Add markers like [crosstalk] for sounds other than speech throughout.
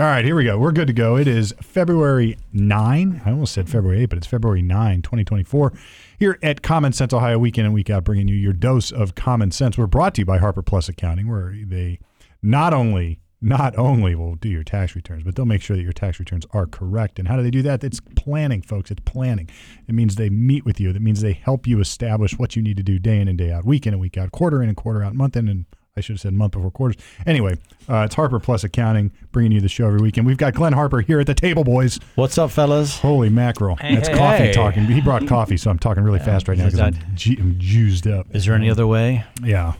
All right, here we go. We're good to go. It is February 9. I almost said February 8, but it's February 9, 2024. Here at Common Sense Ohio Weekend and Week Out, bringing you your dose of common sense. We're brought to you by Harper Plus Accounting, where they not only not only will do your tax returns, but they'll make sure that your tax returns are correct. And how do they do that? It's planning, folks. It's planning. It means they meet with you. That means they help you establish what you need to do day in and day out, week in and week out, quarter in and quarter out, month in and I should have said month before quarters. Anyway, uh, it's Harper Plus Accounting bringing you the show every week, and we've got Glenn Harper here at the table, boys. What's up, fellas? Holy mackerel! Hey, That's hey, coffee hey. talking. He brought coffee, so I'm talking really fast right now because I'm, ju- I'm juiced up. Is there any other way? Yeah.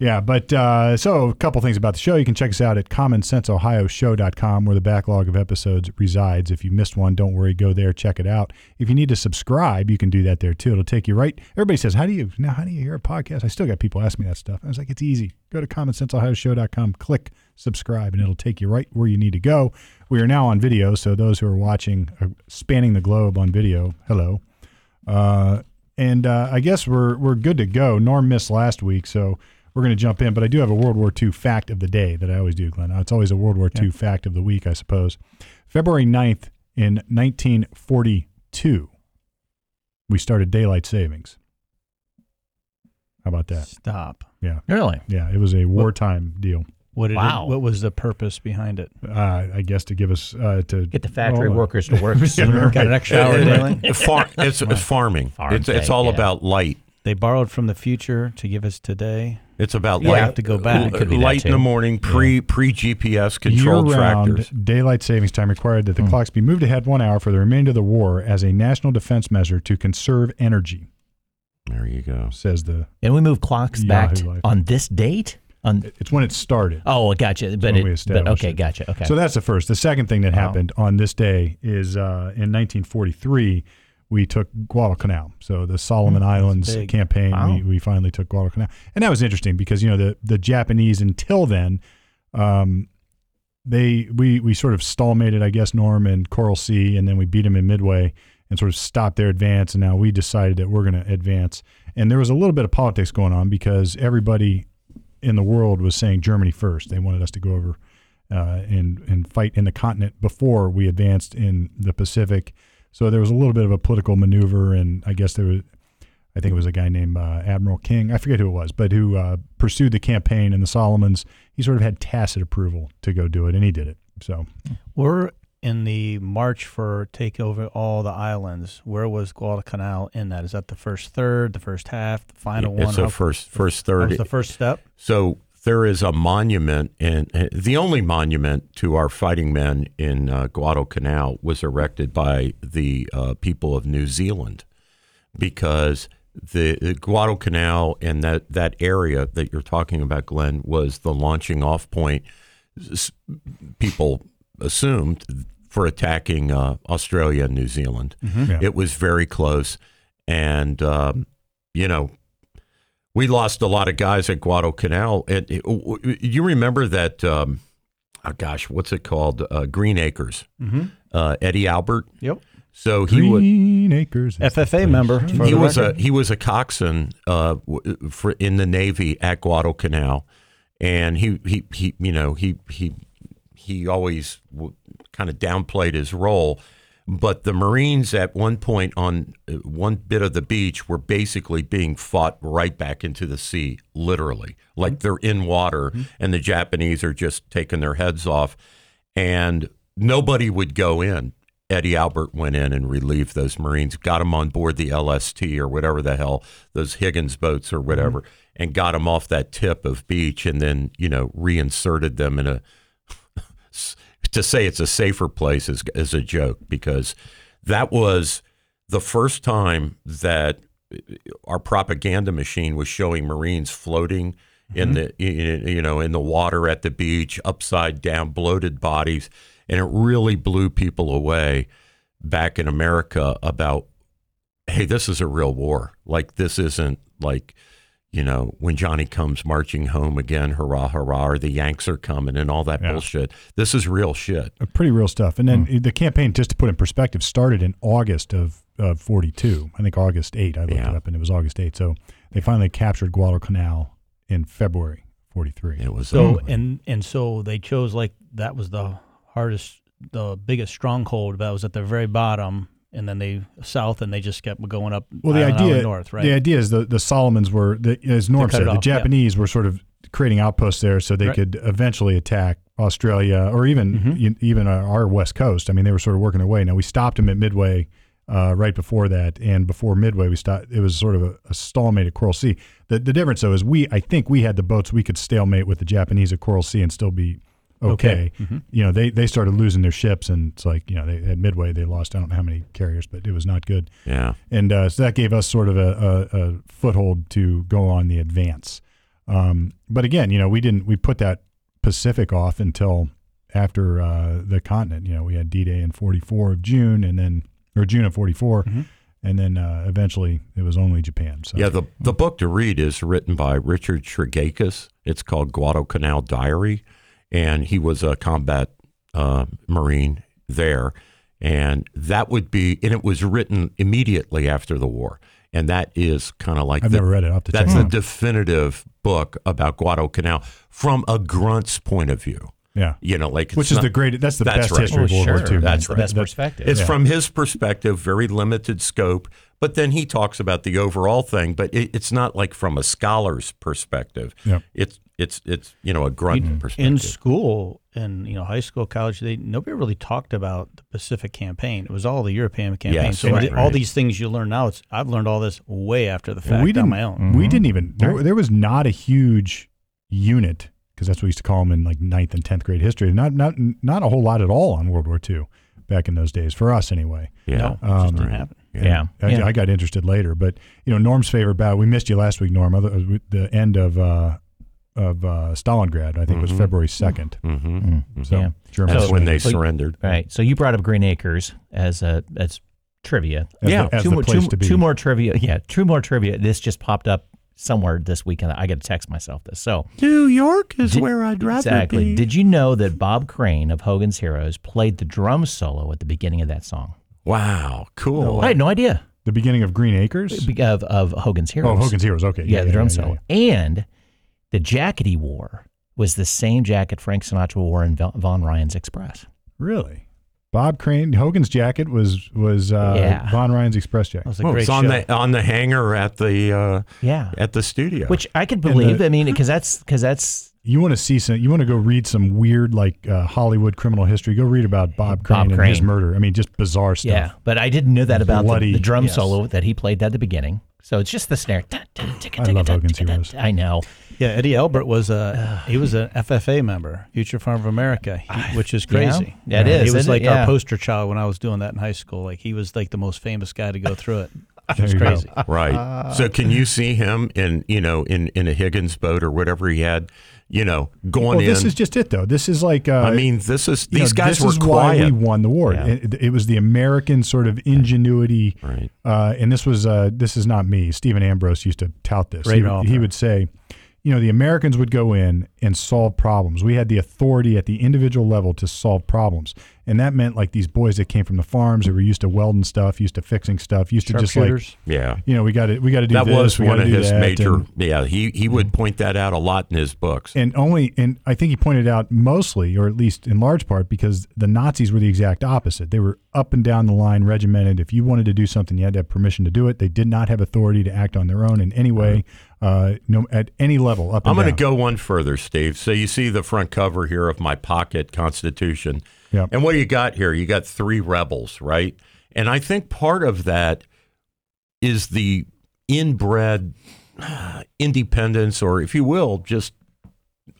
Yeah, but uh, so a couple things about the show. You can check us out at commonsenseohioshow.com where the backlog of episodes resides. If you missed one, don't worry, go there, check it out. If you need to subscribe, you can do that there too. It'll take you right. Everybody says, "How do you now? How do you hear a podcast?" I still got people ask me that stuff. I was like, "It's easy. Go to commonsenseohioshow.com, click subscribe, and it'll take you right where you need to go." We are now on video, so those who are watching, uh, spanning the globe on video, hello. Uh, and uh, I guess we're we're good to go. Norm missed last week, so we're going to jump in. But I do have a World War II fact of the day that I always do, Glenn. It's always a World War II fact of the week, I suppose. February 9th in 1942, we started daylight savings. How about that? Stop. Yeah, Really? yeah. It was a wartime deal. What did Wow. it, What was the purpose behind it? Uh, I guess to give us uh, to Get the factory well, uh, workers to work [laughs] Yeah, sooner. right. Got an extra hour daily. [laughs] Far, it's, it's farming. Farm it's it's all yeah. about light. They borrowed from the future to give us today. It's about You light. have to go back. Could be light in the morning, pre pre GPS controlled Year-round tractors. daylight savings time required that the Hmm. clocks be moved ahead one hour for the remainder of the war as a national defense measure to conserve energy, There you go. says the. And we move clocks back Yahoo to- Life. on this date. On It's when it started. oh, gotcha. But, it, we but okay, it. gotcha. Okay. So that's the first. The second thing that Wow. happened on this day is uh, in 1943, we took Guadalcanal. So the Solomon Islands campaign, Wow. we, we finally took Guadalcanal. And that was interesting because, you know, the, the Japanese until then, um, they we we sort of stallmated, I guess, Norm and Coral Sea, and then we beat them in Midway and sort of stopped their advance. And now we decided that we're going to advance. And there was a little bit of politics going on because everybody in the world was saying Germany first. They wanted us to go over uh, and and fight in the continent before we advanced in the Pacific. So there was a little bit of a political maneuver, and I guess there was, I think it was a guy named uh, Admiral King. I forget who it was, but who uh, pursued the campaign in the Solomons. He sort of had tacit approval to go do it, and he did it. So We're in the march for take over all the islands. Where was Guadalcanal in that? Is that the first third, the first half, the final one? It's the How- first first that third. was the first step. So there is a monument, and uh, the only monument to our fighting men in uh, Guadalcanal was erected by the uh, people of New Zealand, because the, the Guadalcanal and that that area that you're talking about, Glenn, was the launching off point. People assumed for attacking uh, Australia and New Zealand. yeah. It was very close, and um, you know, we lost a lot of guys at Guadalcanal. And it- w- w- you remember that? Um, oh gosh, what's it called? Uh, Green Acres. Mm-hmm. Uh, Eddie Albert. Yep. So he was. Green Acres. FFA member. For He the was a he was a coxswain uh, for in the Navy at Guadalcanal, and he he, he you know he he he always w- kind of downplayed his role, but the Marines at one point on uh, one bit of the beach were basically being fought right back into the sea, literally, like mm-hmm. they're in water, mm-hmm. and the Japanese are just taking their heads off, and nobody would go in. Eddie Albert went in and relieved those Marines, got them on board the LST or whatever the hell, those Higgins boats or whatever, mm-hmm. and got them off that tip of beach and then, you know, reinserted them in a, to say it's a safer place is, is a joke because that was the first time that our propaganda machine was showing Marines floating in mm-hmm. the you know in the water at the beach, upside down, bloated bodies, and it really blew people away back in America about hey, this is a real war. Like this isn't like you know when Johnny comes marching home again, hurrah, hurrah, or the Yanks are coming and all that Yeah. bullshit. This is real shit. Uh, pretty real stuff. And then the campaign, just to put in perspective, started in August of, of 42. I think August 8. I looked Yeah. it up and it was August 8. So they finally captured Guadalcanal in February 43. It was So and and so they chose like that was the hardest, the biggest stronghold that was at the very bottom, and then they south, and they just kept going up. Well, the idea north, right? The idea is the the Solomons were, the, as Norm said, the off, yeah. Japanese were sort of creating outposts there so they Right. could eventually attack Australia or even Mhm. e- even uh, our west coast. I mean, they were sort of working their way. Now we stopped them at Midway. Uh, right before that, and before Midway, we stopped. It was sort of a, a stalemate at Coral Sea. The the difference though is we, I think, we had the boats we could stalemate with the Japanese at Coral Sea and still be okay. Mhm. You know, they they started losing their ships, and it's like you know, they at Midway they lost I don't know how many carriers, but it was not good Yeah. and uh, so that gave us sort of a, a, a foothold to go on the advance. Um, but again, you know, we didn't we put that Pacific off until after uh, the continent. You know, we had D Day in '44 of June, and then or June of '44, Mhm. and then uh, eventually it was only Japan. So Yeah, the the book to read is written by Richard Tregaskis. It's called Guadalcanal Diary, and he was a combat uh, marine there, and that would be, and it was written immediately after the war, and that is kind of like I've the, never read it. To that's it a out. definitive book about Guadalcanal from a grunt's point of view. Yeah, You know, like which is not- the great. That's the That's best right. history of Oh, World sure. War II. man. That's the right. best That- perspective. It's Yeah. from his perspective, very limited scope, but then he talks about the overall thing. But it, it's not like from a scholar's perspective. Yep. It's it's it's you know a grunt perspective. in school in you know high school college they nobody really talked about the pacific campaign it was all the european campaign Yes, so right, the- all right. these things you learn now it's i've learned all this way after the And fact we on didn't. my own We didn't even. There, there was not a huge unit because that's what we used to call them in like ninth and tenth grade history. Not not not a whole lot at all on World War II back in those days for us anyway. yeah. no it Um, just didn't happen Yeah. I, Yeah. I got interested later, but you know Norm's favorite battle. We missed you last week, Norm. Other, uh, the end of uh, of uh, Stalingrad, I think, was Mhm. February 2nd hmm Mm. So Yeah. Germans That's when they So- surrendered. Right. So you brought up Green Acres as a as trivia. as Yeah. the, as two the more place two, to be. two more trivia. Yeah, two more trivia. This just popped up somewhere this weekend. I got to text myself this. So New York is Did- where I'd rather exactly. be. Did you know that Bob Crane of Hogan's Heroes played the drum solo at the beginning of that song? wow, cool. I had no idea the beginning of Green Acres. of, of Hogan's Heroes. Oh, Hogan's Heroes. Okay, yeah, the drum yeah, solo. And the jacket he wore was the same jacket Frank Sinatra wore in Von Von Ryan's Express. Really, Bob Crane. Hogan's jacket was was uh, Yeah. Von Ryan's Express that jacket. was a Well, great it's on show the on the hanger at the uh, Yeah. at the studio. Which I could believe. the- I mean, because that's because that's You want to see some? You want to go read some weird like uh, Hollywood criminal history? Go read about Bob Crane Bob and his murder. I mean, just bizarre stuff. yeah. But I didn't know that about the, Bloody- the drum yes. solo that he played at the beginning. So it's just the snare. I love Hogan's Heroes. I know. Yeah eddie albert was a [sighs] he was an ffa member future farm of america he- which is crazy Yeah, it he is, was isn't it? like Yeah. our poster child when i was doing that in high school like he was like the most famous guy to go through it [laughs] it's you go. crazy right. so [laughs] can you see him in you know in in a Higgins boat or whatever he had, you know, going Well, in? this is just it though. This is like uh, I mean, this is you know, these guys this were is quiet. why we won the war. Yeah. It, it was the American sort of ingenuity, Right. uh, and this was uh, this is not me. Stephen Ambrose used to tout this. Great he, he would say, you know, the Americans would go in and solve problems. We had the authority at the individual level to solve problems, and that meant like these boys that came from the farms that were used to welding stuff, used to fixing stuff, used to just like Yeah. you know, we got to we got to do That this. was we one of his that, major. and- yeah, he he would point that out a lot in his books. and only and I think he pointed out mostly, or at least in large part, because the Nazis were the exact opposite. They were up and down the line, regimented. If you wanted to do something, you had to have permission to do it. They did not have authority to act on their own in any way, uh-huh. Uh, no at any level. Up. I'm going to go one further, Steve. So you see the front cover here of my pocket Constitution. Yep. And what do you got here? You got three rebels, right? And I think part of that is the inbred [sighs] independence, or if you will, just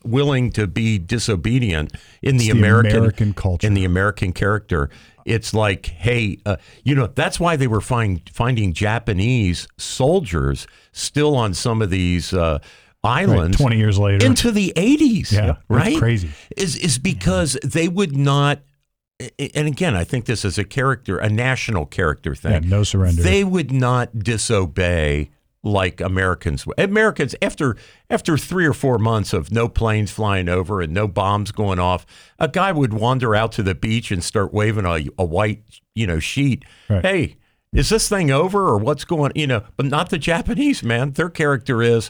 willing to be disobedient in the, the American, American culture. in the American character. It's like, hey, uh, you know, that's why they were find, finding Japanese soldiers still on some of these uh, Right, islands Twenty years later, into the 80s. Yeah, right? crazy. Is is because they would not and again, I think this is a character, a national character thing. Yeah, no surrender. They would not disobey like Americans. Americans after after 3 or 4 months of no planes flying over and no bombs going off, a guy would wander out to the beach and start waving a, a white, you know, sheet. Right. Hey, is this thing over or what's going, you know, but not the Japanese, man. Their character is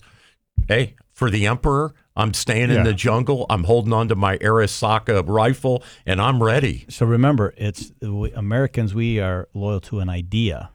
hey, for the emperor, I'm staying Yeah. in the jungle. I'm holding on to my Arisaka rifle, and I'm ready. So remember, it's we, Americans. We are loyal to an idea,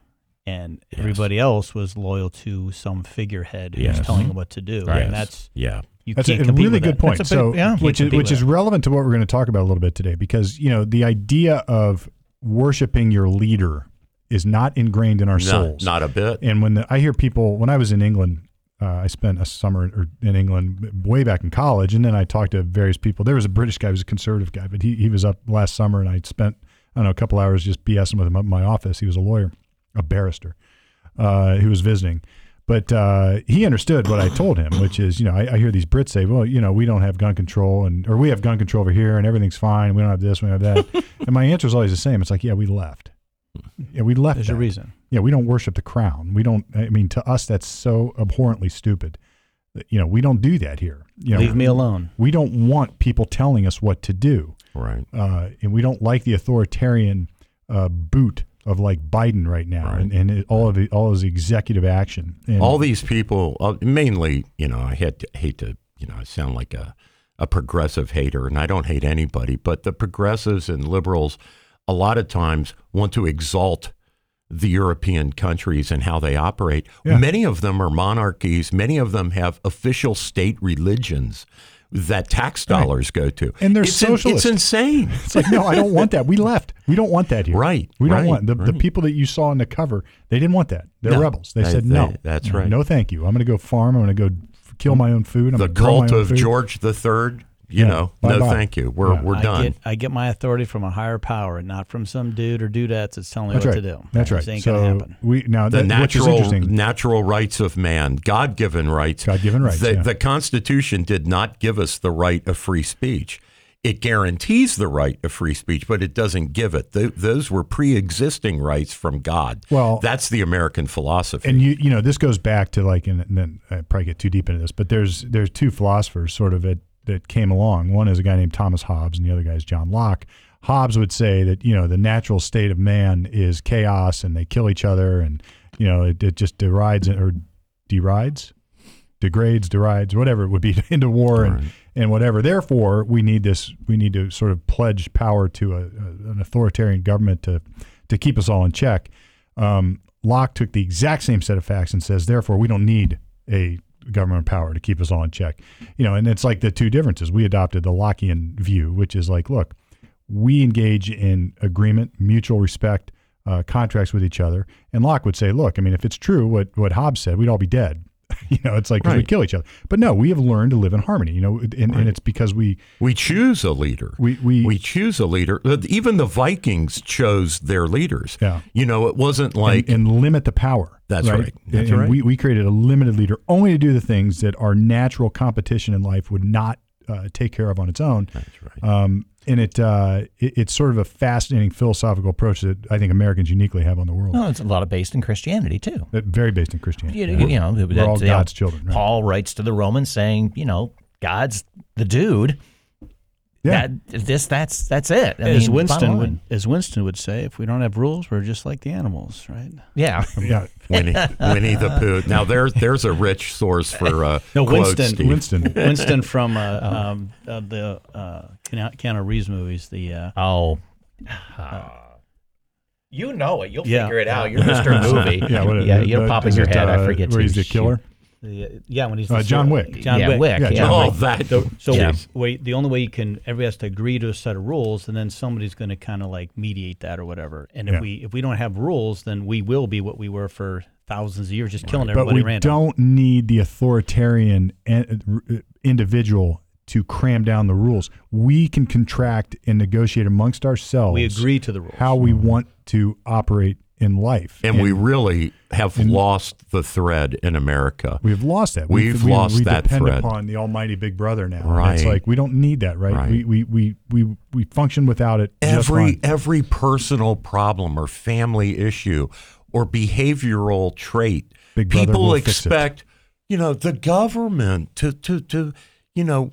and everybody else was loyal to some figurehead who's Yes. telling them what to do. Yes. And that's Yeah. you That's a, can't a compete really good that. point. That's a big- so, yeah, which is which is that. relevant to what we're going to talk about a little bit today, because you know the idea of worshiping your leader is not ingrained in our No, souls. not a bit. And when the, I hear people, when I was in England, uh, I spent a summer or in England way back in college, and then I talked to various people. There was a British guy, who was a conservative guy, but he, he was up last summer, and I spent I don't know a couple hours just BSing with him up in my office. He was a lawyer, a barrister, uh, who was visiting. But uh, he understood what I told him, which is, you know, I, I hear these Brits say, well, you know, we don't have gun control, and or we have gun control over here, and everything's fine. We don't have this, we don't have that. [laughs] and my answer is always the same. It's like, yeah, we left. Yeah, we left. There's a reason. Yeah, we don't worship the crown. We don't. I mean, to us, that's so abhorrently stupid. You know, we don't do that here. You know, Leave me alone. We don't want people telling us what to do, Right. uh, and we don't like the authoritarian uh, boot of like Biden right now, Right. and, and it, all of all his executive action. And all these people, uh, mainly, you know, I had to, hate to, you know, sound like a, a progressive hater, and I don't hate anybody, but the progressives and liberals, a lot of times, want to exalt the European countries and how they operate. Yeah. Many of them are monarchies. Many of them have official state religions that tax Right. dollars go to. And they're it's in- socialist. it's insane. It's like, no, I don't want that. We left. We don't want that here. Right, We don't right, want the, the people that you saw on the cover. They didn't want that. They're No, rebels. They they- said they- no. that's right. No, thank you. I'm going to go farm. I'm going to go kill my own food. I'm the gonna grow my cult of food. George the Third. You Yeah. know, no, Bye-bye. thank you. We're Yeah. we're I done. Get, I get my authority from a higher power, and not from some dude or dudettes that's telling me That's what right. to do. That's This right. ain't so gonna happen. we now the that, which is natural interesting. natural rights of man, God given rights. God-given rights, The, yeah. the Constitution did not give us the right of free speech. It guarantees the right of free speech, but it doesn't give it. Th- those were pre-existing rights from God. Well- that's the American philosophy. and you you know this goes back to like and, and then I probably get too deep into this, but there's there's two philosophers sort of that that came along. One is a guy named Thomas Hobbes, and the other guy is John Locke. Hobbes would say that you know the natural state of man is chaos, and they kill each other, and you know it, it just derides or derides, degrades, derides, whatever it would be [laughs] into war and and whatever. Therefore, we need this. We need to sort of pledge power to a, a, an authoritarian government to to keep us all in check. Um, Locke took the exact same set of facts and says, therefore, we don't need a government power to keep us all in check. You know, and it's like the two differences. We adopted the Lockean view, which is like, look, we engage in agreement, mutual respect, uh, contracts with each other. And Locke would say, look, I mean, if it's true what what Hobbes said, we'd all be dead. [laughs] you know, it's like Right. we'd kill each other. But no, we have learned to live in harmony. You know, and, and it's because we we choose a leader. we we, we choose a leader. Even the Vikings chose their leaders. Yeah. You know, it wasn't like and, and limit the power. That's right. That's and right. We, we created a limited leader only to do the things that our natural competition in life would not uh, take care of on its own. That's right. Um, and it, uh, it it's sort of a fascinating philosophical approach that I think Americans uniquely have on the world. Well, it's a lot of based in Christianity too. That very based in Christianity. You, Yeah. you know, We're all you know, God's children. Right? Paul writes to the Romans saying, you know, God's the dude. Yeah. That this that's that's it. I as mean, Winston would, as Winston would say, if we don't have rules, we're just like the animals, right? Yeah. [laughs] yeah. Winnie, Winnie the Pooh. Now there's there's a rich source for uh, [laughs] No, quotes, Winston- Steve. Winston. [laughs] Winston from uh, um, uh, the uh, Keanu Keanu Reeves movies. The uh, Oh. you know it. You'll Yeah. figure it out. You're Mr. Movie. Yeah, what, yeah, you'll pop in your it, head. I uh, forget. Where to he's the killer? The yeah when he's Uh, John Wick. John Yeah, Wick. Wick, Yeah, yeah. John Oh, Wick. that. So Yeah. wait, the only way you can everybody has to agree to a set of rules, and then somebody's going to kind of like mediate that or whatever. And if Yeah. we if we don't have rules, then we will be what we were for thousands of years, just killing But everybody But we random. don't need the authoritarian uh, individual to cram down the rules. We can contract and negotiate amongst ourselves. we agree to the rules. how we want to operate in life. And we really have lost the thread in America. We've lost that. We've we, lost we that depend thread. upon the almighty big brother now. And It's like we don't need that, right? Right. We, we, we, we, we function without it. every every personal problem or family issue or behavioral trait Big brother people will fix it. expect you know the government to to to you know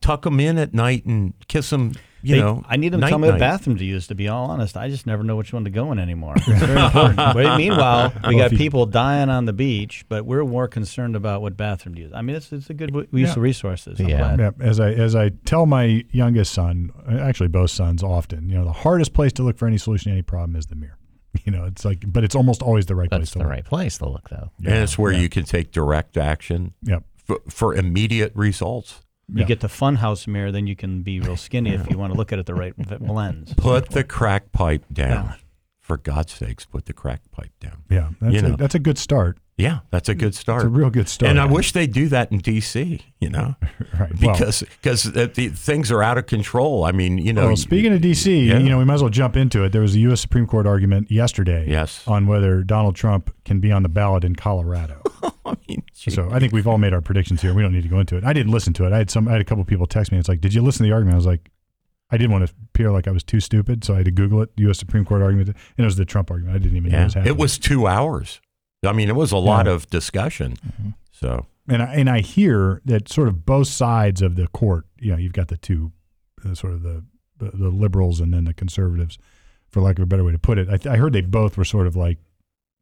tuck them in at night and kiss them you They- know, I need them to night tell me what bathroom to use. To be all honest, I just never know which one to go in anymore. It's [laughs] very important. [laughs] But meanwhile, we Well, got you- people dying on the beach, but we're more concerned about what bathroom to use. I mean, it's it's a good w- use Yeah. of resources. I'm Yeah. Yeah, as I as I tell my youngest son, actually both sons often, you know, the hardest place to look for any solution to any problem is the mirror. [laughs] You know, it's like, but it's almost always the right place That's to the look. right place to look, though. and it's where yeah. you can take direct action Yep. for, for immediate results. You Yeah. get the funhouse mirror, then you can be real skinny if you want to look at it the right v- lens. Put the crack pipe down. For God's sakes, put the crack pipe down. Yeah, that's You a, know. that's a good start. Yeah, that's a good start. It's a real good start. and I wish they do that in D.C. You know, [laughs] right. Because because the, the things are out of control. I mean, you know. well, speaking of DC, Yeah. you know, we might as well jump into it. There was a U.S. Supreme Court argument yesterday Yes. on whether Donald Trump can be on the ballot in Colorado. [laughs] I mean, so I think we've all made our predictions here. We don't need to go into it. I didn't listen to it. I had some. I had a couple people text me. It's like, did you listen to the argument? I was like, I didn't want to appear like I was too stupid, so I had to Google it. U.S. Supreme Court argument, and it was the Trump argument. I didn't even know it was happening. it was two hours. I mean, it was a lot Yeah. of discussion. Mm-hmm. So and I, and I hear that sort of both sides of the court. You know, you've got the two, uh, sort of the, the the liberals and then the conservatives, for lack of a better way to put it. I, th- I heard they both were sort of like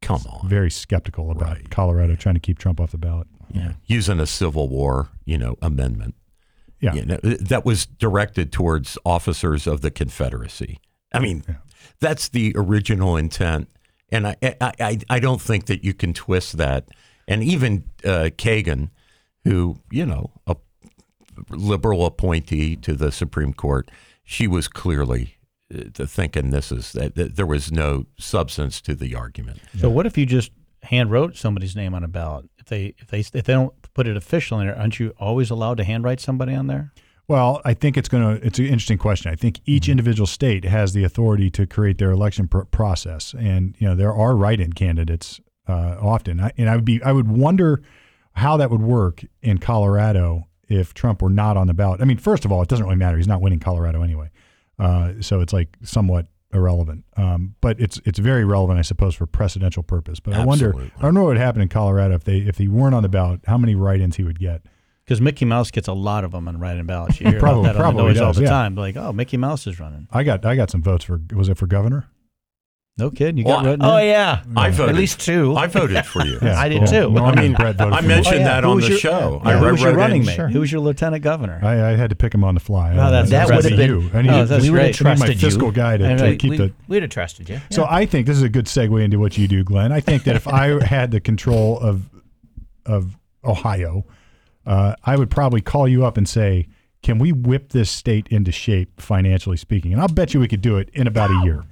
come on, very skeptical about Right. Colorado trying to keep Trump off the ballot. yeah, using a Civil War, you know, amendment. Yeah. You know, that was directed towards officers of the Confederacy. I mean, Yeah. that's the original intent, and I, I, I, I don't think that you can twist that. And even uh, Kagan, who you know, a liberal appointee to the Supreme Court, she was clearly uh, thinking this is that, that there was no substance to the argument. So what if you just hand wrote somebody's name on a ballot? If they if they if they don't put it official in there, aren't you always allowed to handwrite somebody on there? Well, I think it's going to. It's an interesting question. I think each individual state has the authority to create their election pr- process, and you know there are write-in candidates uh, often. I, and I would be, I would wonder how that would work in Colorado if Trump were not on the ballot. I mean, first of all, it doesn't really matter. He's not winning Colorado anyway, uh, so it's like somewhat irrelevant. Um, but it's it's very relevant, I suppose, for precedential purpose. But I wonder, I don't know what would happen in Colorado if they if he weren't on the ballot. How many write-ins he would get? Because Mickey Mouse gets a lot of them on writing ballots. You [laughs] hear Probably- about that on the probably noise all the yeah. time. Like, oh, Mickey Mouse is running. I got I got some votes for was it for governor? No kid, you got Well, written Oh in? yeah, I voted. At least two. I voted for you. [laughs] Yeah, I did well, too. Norm I mean, [laughs] and voted I mentioned Oh, yeah. that Who on the your- show. Yeah, I who was your running mate? Sure. Who was your lieutenant governor? I, I had to pick him on the fly. Oh, that's That would've been- you. I need Oh, that's we would great. have my Trusted you. fiscal guy to, to uh, keep we, the. We'd have trusted you. So I think this is a good segue into what you do, Glenn. I think that if I [laughs] had the control of of Ohio, uh, I would probably call you up and say, "Can we whip this state into shape financially speaking?" And I'll bet you we could do it in about a year.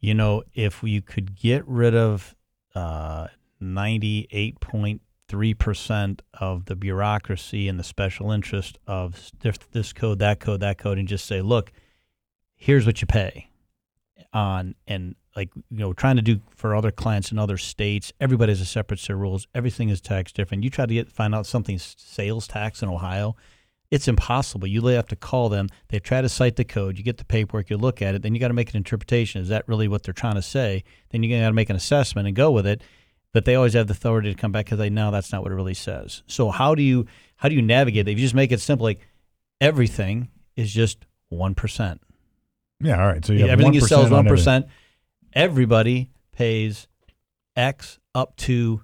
You know, if you could get rid of uh, 98.3% of the bureaucracy and the special interest of this, code, that code, that code, and just say, look, here's what you pay on, and like, you know, trying to do for other clients in other states, everybody has a separate set of rules. Everything is taxed different. You try to get find out something's sales tax in Ohio, it's impossible. You have to call them. They try to cite the code. You get the paperwork. You look at it. Then you got to make an interpretation. Is that really what they're trying to say? Then you got to make an assessment and go with it. But they always have the authority to come back because they know that's not what it really says. So how do you how do you navigate? that? If you just make it simple, like everything is just one percent. Yeah, all right. So you have everything you 1% sell is one Everybody pays X up to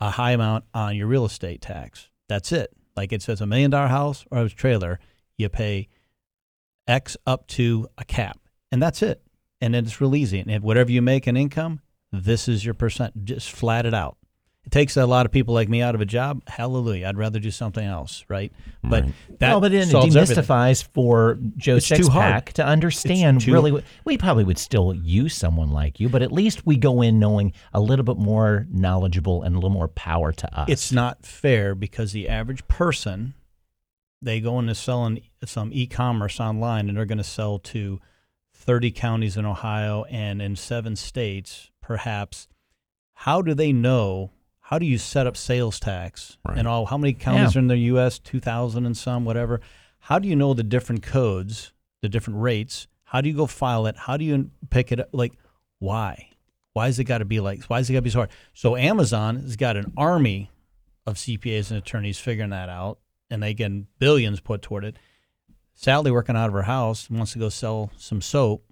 a high amount on your real estate tax. That's it. Like it says a million dollar house or a trailer, you pay X up to a cap, and that's it. And then it's real easy. And whatever you make in income, this is your percent. Just flat it out. It takes a lot of people like me out of a job. Hallelujah. I'd rather do something else, right? But Right. that no, but it solves everything. demystifies for Joe It's too hard. To understand too- really. We probably would still use someone like you, but at least we go in knowing a little bit more knowledgeable and a little more power to us. it's not fair because the average person they go into selling some e-commerce online and they're going to sell to 30 counties in ohio and in seven states perhaps how do they know how do you set up sales tax Right. and all how many counties Yeah. are in the us 2000 and some whatever how do you know the different codes the different rates how do you go file it how do you pick it up like why why has it got to be like why has it got to be so hard so amazon has got an army of cpas and attorneys figuring that out and they get billions put toward it Sally working out of her house wants to go sell some soap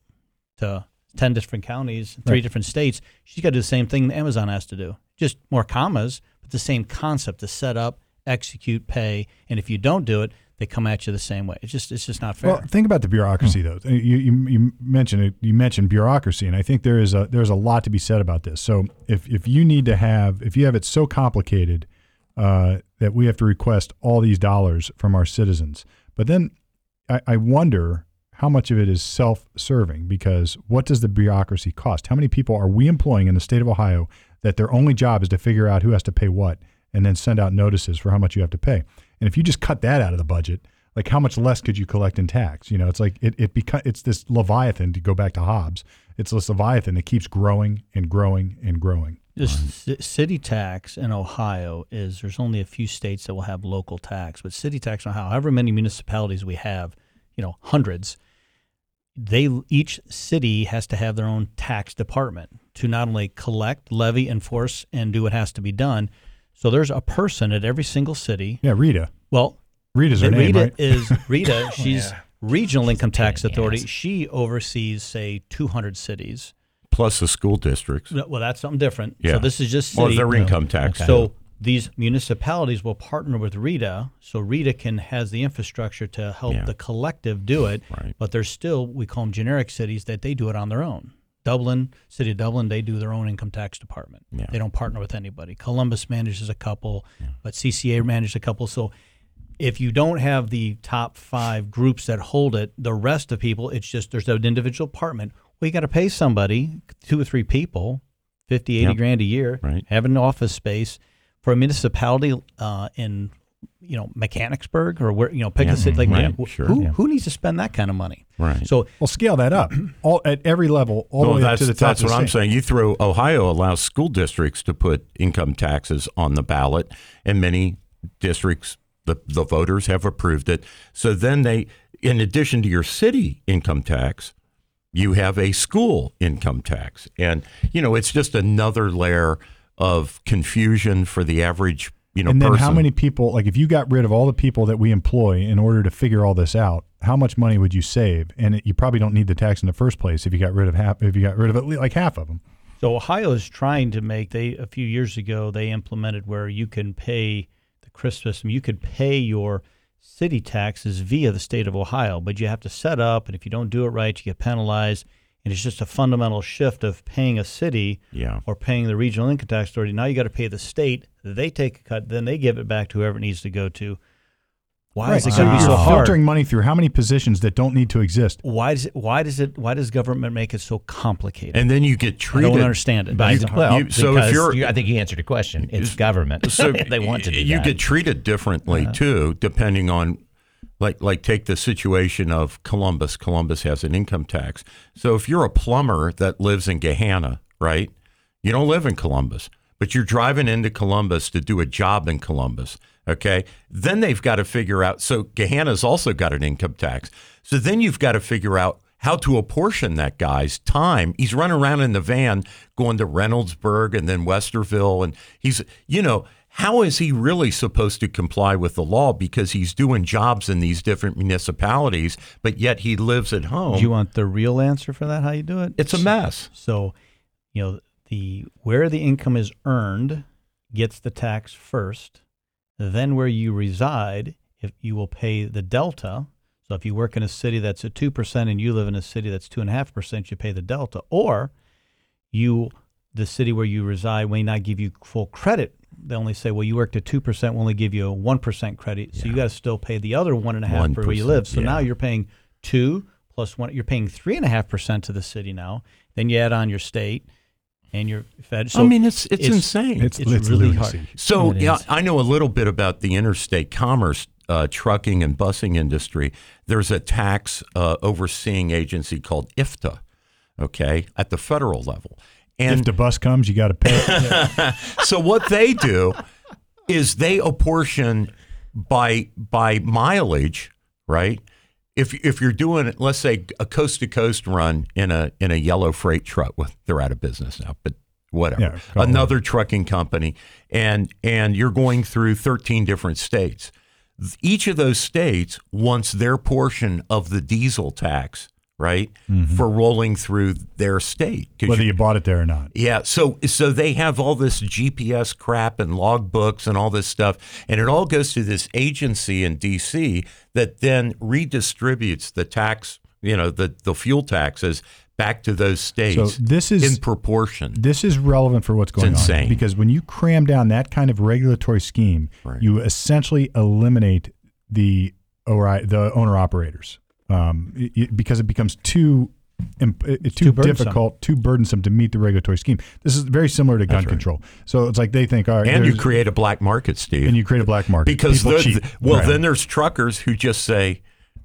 to 10 different counties, three Right. different states. She's got to do the same thing Amazon has to do. Just more commas, but the same concept to set up, execute, pay. And if you don't do it, they come at you the same way. It's just it's just not fair. Well, think about the bureaucracy, though. You, you, you mentioned it. You mentioned bureaucracy, and I think there is a there's a lot to be said about this. So if if you need to have if you have it so complicated uh, that we have to request all these dollars from our citizens, but then I, I wonder how much of it is self-serving because what does the bureaucracy cost? How many people are we employing in the state of Ohio that their only job is to figure out who has to pay what and then send out notices for how much you have to pay? And if you just cut that out of the budget, like how much less could you collect in tax? You know, it's like it it beca- it's this leviathan to go back to Hobbes. It's this leviathan that keeps growing and growing and growing. The ci- city tax in Ohio is there's only a few states that will have local tax, but city tax in Ohio, however many municipalities we have, you know, hundreds, they each city has to have their own tax department to not only collect, levy, enforce, and do what has to be done. So there's a person at every single city. Yeah, Rita. Well, Rita's her name, Rita right? is [laughs] oh, Rita. She's regional income tax pain in the authority. ass. She oversees say 200 cities. plus the school districts. Well, that's something different. Yeah. So this is just Well, city. their income tax. So these municipalities will partner with Rita, so Rita can has the infrastructure to help Yeah. the collective do it. Right. But there's still we call them generic cities that they do it on their own. Dublin, City of Dublin, they do their own income tax department. Yeah. They don't partner with anybody. Columbus manages a couple, but CCA manages a couple. So if you don't have the top five groups that hold it, the rest of people, it's just there's an individual apartment. Well, you got to pay somebody, two or three people, 50, 80 Yep. grand a year, Right. have an office space for a municipality uh, in, you know, Mechanicsburg or where, you know, pick Yeah. a city mm, like Right. wh- Sure. who, Yeah. who needs to spend that kind of money? Right. So Well, scale that up [clears throat] all at every level, all well, the way up to the top. that's of the what I'm state. saying. You throw Ohio allows school districts to put income taxes on the ballot, and many districts, the, the voters have approved it. So then they, in addition to your city income tax, you have a school income tax. And, you know, it's just another layer of confusion for the average, you know, and then person. how many people like if you got rid of all the people that we employ in order to figure all this out how much money would you save and it, you probably don't need the tax in the first place if you got rid of half if you got rid of at least like half of them So Ohio is trying to make they a few years ago they implemented where you can pay the CRISP system. You could pay your city taxes via the state of Ohio, but you have to set up, and if you don't do it right, you get penalized. And it's just a fundamental shift of paying a city Yeah. or paying the regional income tax authority. Now you got to pay the state. They take a cut, then they give it back to whoever it needs to go to. Why is it so going to be you're so hard? filtering money through how many positions that don't need to exist Why does it? Why does it? Why does government make it so complicated? and then you get I treated. don't understand it. But It's well, you- so if you're- you- I think you answered the question. It's government. so [laughs] they want to do you that. get treated differently uh-huh. too depending on like like take the situation of Columbus Columbus has an income tax so if you're a plumber that lives in Gahanna right you don't live in Columbus but you're driving into Columbus to do a job in Columbus okay then they've got to figure out so Gahanna's also got an income tax so then you've got to figure out how to apportion that guy's time. He's running around in the van going to Reynoldsburg and then Westerville. And he's, you know, how is he really supposed to comply with the law because he's doing jobs in these different municipalities, but yet he lives at home? Do you want the real answer for that? How you do it? it's a mess. So, you know, the where the income is earned gets the tax first. Then where you reside, if you will pay the delta. So if you work in a city that's at two percent and you live in a city that's two and a half percent, you pay the delta. Or you the city where you reside may not give you full credit. They only say, well, you worked at two percent, we'll only give you a one percent credit. So you got to still pay the other one and a half for where you live. So yeah. now you're paying two plus one. You're paying three and a half percent to the city now. Then you add on your state and your fed. So I mean, it's it's, it's- insane. it's, It's it's really lunacy. hard. So yeah. I know a little bit about the interstate commerce, uh, trucking and busing industry. There's a tax uh, overseeing agency called IFTA, okay, at the federal level. And if the bus comes you got to pay [laughs] so what they do is they apportion by by mileage, right? If if you're doing let's say a coast to coast run in a in a yellow freight truck, well, they're out of business now, but whatever. Yeah. Another trucking company, and and you're going through 13 different states. each of those states wants their portion of the diesel tax, right, mm-hmm. for rolling through their state Whether you- you bought it there or not. yeah, so so they have all this GPS crap and logbooks and all this stuff, and it all goes to this agency in D.C. that then redistributes the tax, you know, the the fuel taxes back to those states So this is in proportion. this is relevant for what's going on insane. because when you cram down that kind of regulatory scheme, Right. you essentially eliminate the the owner operators um, it- it- because it becomes too. imp- it- too, too difficult, too burdensome to meet the regulatory scheme. This is very similar to gun right. control. So it's like they think, all right, And you create a black market, Steve. and you create a black market because the, cheat. well, Right. then there's truckers who just say,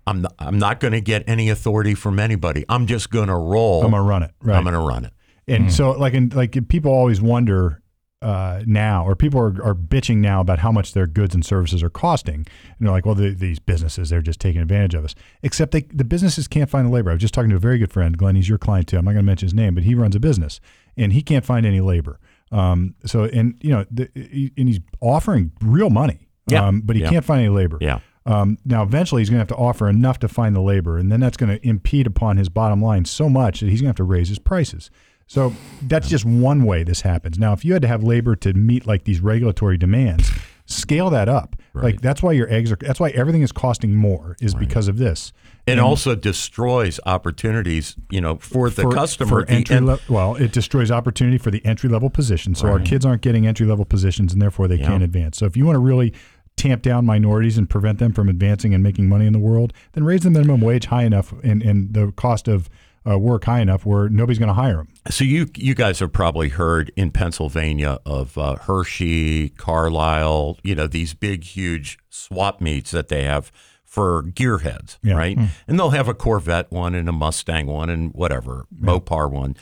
"I'm not, I'm not going to get any authority from anybody. I'm just going to roll. I'm gonna run it. Right. I'm going to run it." And so, like, in, like people always wonder uh, now, or people are, are bitching now about how much their goods and services are costing. And they're like, well, the, these businesses, they're just taking advantage of us. Except they, the businesses can't find the labor. I was just talking to a very good friend, Glenn. He's your client too. I'm not going to mention his name, but he runs a business, and he can't find any labor. Um, so, and you know, the, he- and he's offering real money, Yeah. um, but he Yeah. can't find any labor. Yeah. Um, now, eventually, he's going to have to offer enough to find the labor, and then that's going to impede upon his bottom line so much that he's going to have to raise his prices. So that's just one way this happens. Now, if you had to have labor to meet like these regulatory demands, scale that up. Like that's why your eggs are. That's why everything is costing more is because of this. It also destroys opportunities, you know, for the for, customer. for entry level. Well, it destroys opportunity for the entry level position. So our kids aren't getting entry level positions, and therefore they Yeah. can't advance. So if you want to really tamp down minorities and prevent them from advancing and making money in the world, then raise the minimum wage high enough and, and the cost of uh, work high enough where nobody's going to hire them. So you you guys have probably heard in Pennsylvania of uh, Hershey, Carlisle, you know these big huge swap meets that they have for gearheads, Yeah. right? And they'll have a Corvette one and a Mustang one and whatever Mopar one.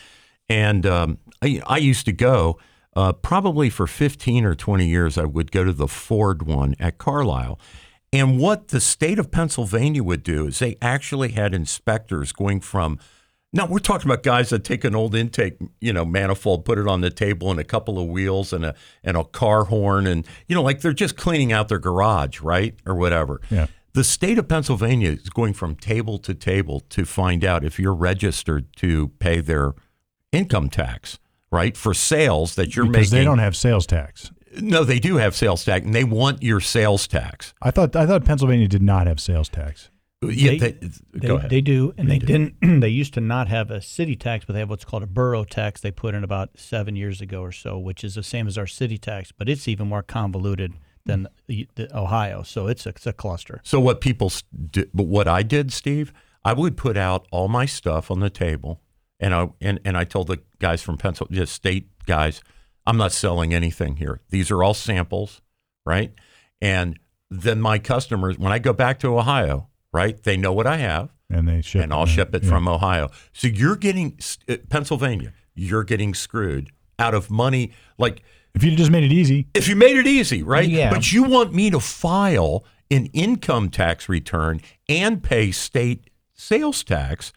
And um, I, I used to go uh, probably for fifteen or twenty years. I would go to the Ford one at Carlisle. And what the state of Pennsylvania would do is they actually had inspectors going from no, we're talking about guys that take an old intake, you know, manifold, put it on the table, and a couple of wheels and a and a car horn, and you know, like they're just cleaning out their garage, right, or whatever. Yeah. The state of Pennsylvania is going from table to table to find out if you're registered to pay their income tax, right, for sales that you're making because making. they don't have sales tax. no, they do have sales tax, and they want your sales tax. I thought I thought Pennsylvania did not have sales tax. Yeah, They- they- They, go ahead. they do, and they, didn't. [clears throat] they used to not have a city tax, but they have what's called a borough tax. They put in about seven years ago or so, which is the same as our city tax, but it's even more convoluted than the, the Ohio. So it's a, it's a cluster. So what people, do, but what I did, Steve, I would put out all my stuff on the table, and I and, and I told the guys from Pennsylvania, state guys, I'm not selling anything here. These are all samples, right? And then my customers, when I go back to Ohio, right, they know what I have, And they ship and I'll yeah, ship it yeah. from Ohio. So you're getting uh, Pennsylvania, you're getting screwed out of money, like If you just made it easy, if you made it easy, right? Yeah. But you want me to file an income tax return and pay state sales tax.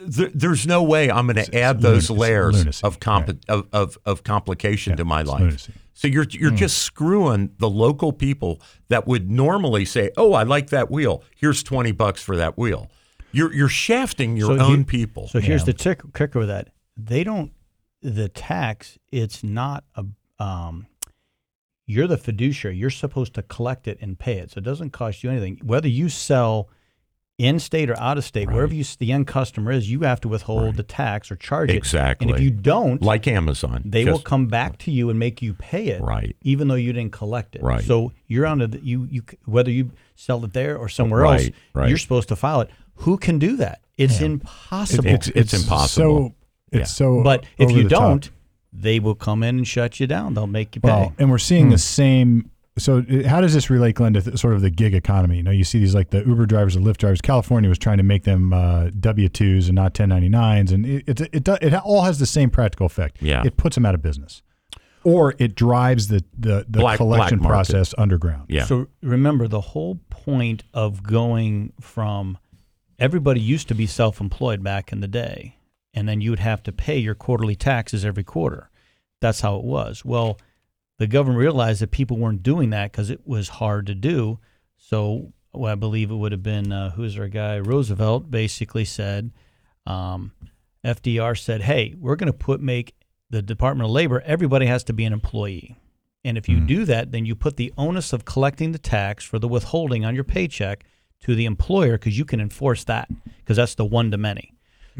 There, there's no way I'm going to add those lunacy, layers of, comp- right. of, of of complication Yeah, to my life. lunacy. So you're you're just screwing the local people that would normally say, "Oh, I like that wheel. Here's twenty bucks for that wheel." You're you're shafting your So own here- people. So here's Yeah. the tick, kicker with that: they don't the tax. It's not a. Um, you're the fiduciary. You're supposed to collect it and pay it. So it doesn't cost you anything. Whether you sell in state or out of state, Right. wherever you the end customer is, you have to withhold the tax or charge it. Exactly. And if you don't, like Amazon, they will come back to you and make you pay it, Right. even though you didn't collect it. Right. So you're on the you you whether you sell it there or somewhere else, Right, right. you're supposed to file it. Who can do that? It's It- impossible. It's- it's impossible. So it's so. but if over you the don't, they will come in and shut you down. They'll make you pay. Well, and we're seeing the hmm. same. So, uh, how does this relate, Glenn, to th- sort of the gig economy? You know, you see these like the Uber drivers, the Lyft drivers. California was trying to make them uh, W twos and not 1099s, and it it, it do- it all has the same practical effect. Yeah. it puts them out of business, or it drives the the, the Black- collection black market. process underground. yeah. So remember, the whole point of going from everybody used to be self employed back in the day, and then you would have to pay your quarterly taxes every quarter. That's how it was. Well, the government realized that people weren't doing that because it was hard to do. So well, I believe it would have been uh, who's our guy Roosevelt basically said, um, FDR said, "Hey, we're going to put make the Department of Labor. Everybody has to be an employee." And if you Mm. do that, then you put the onus of collecting the tax for the withholding on your paycheck to the employer because you can enforce that because that's the one to many.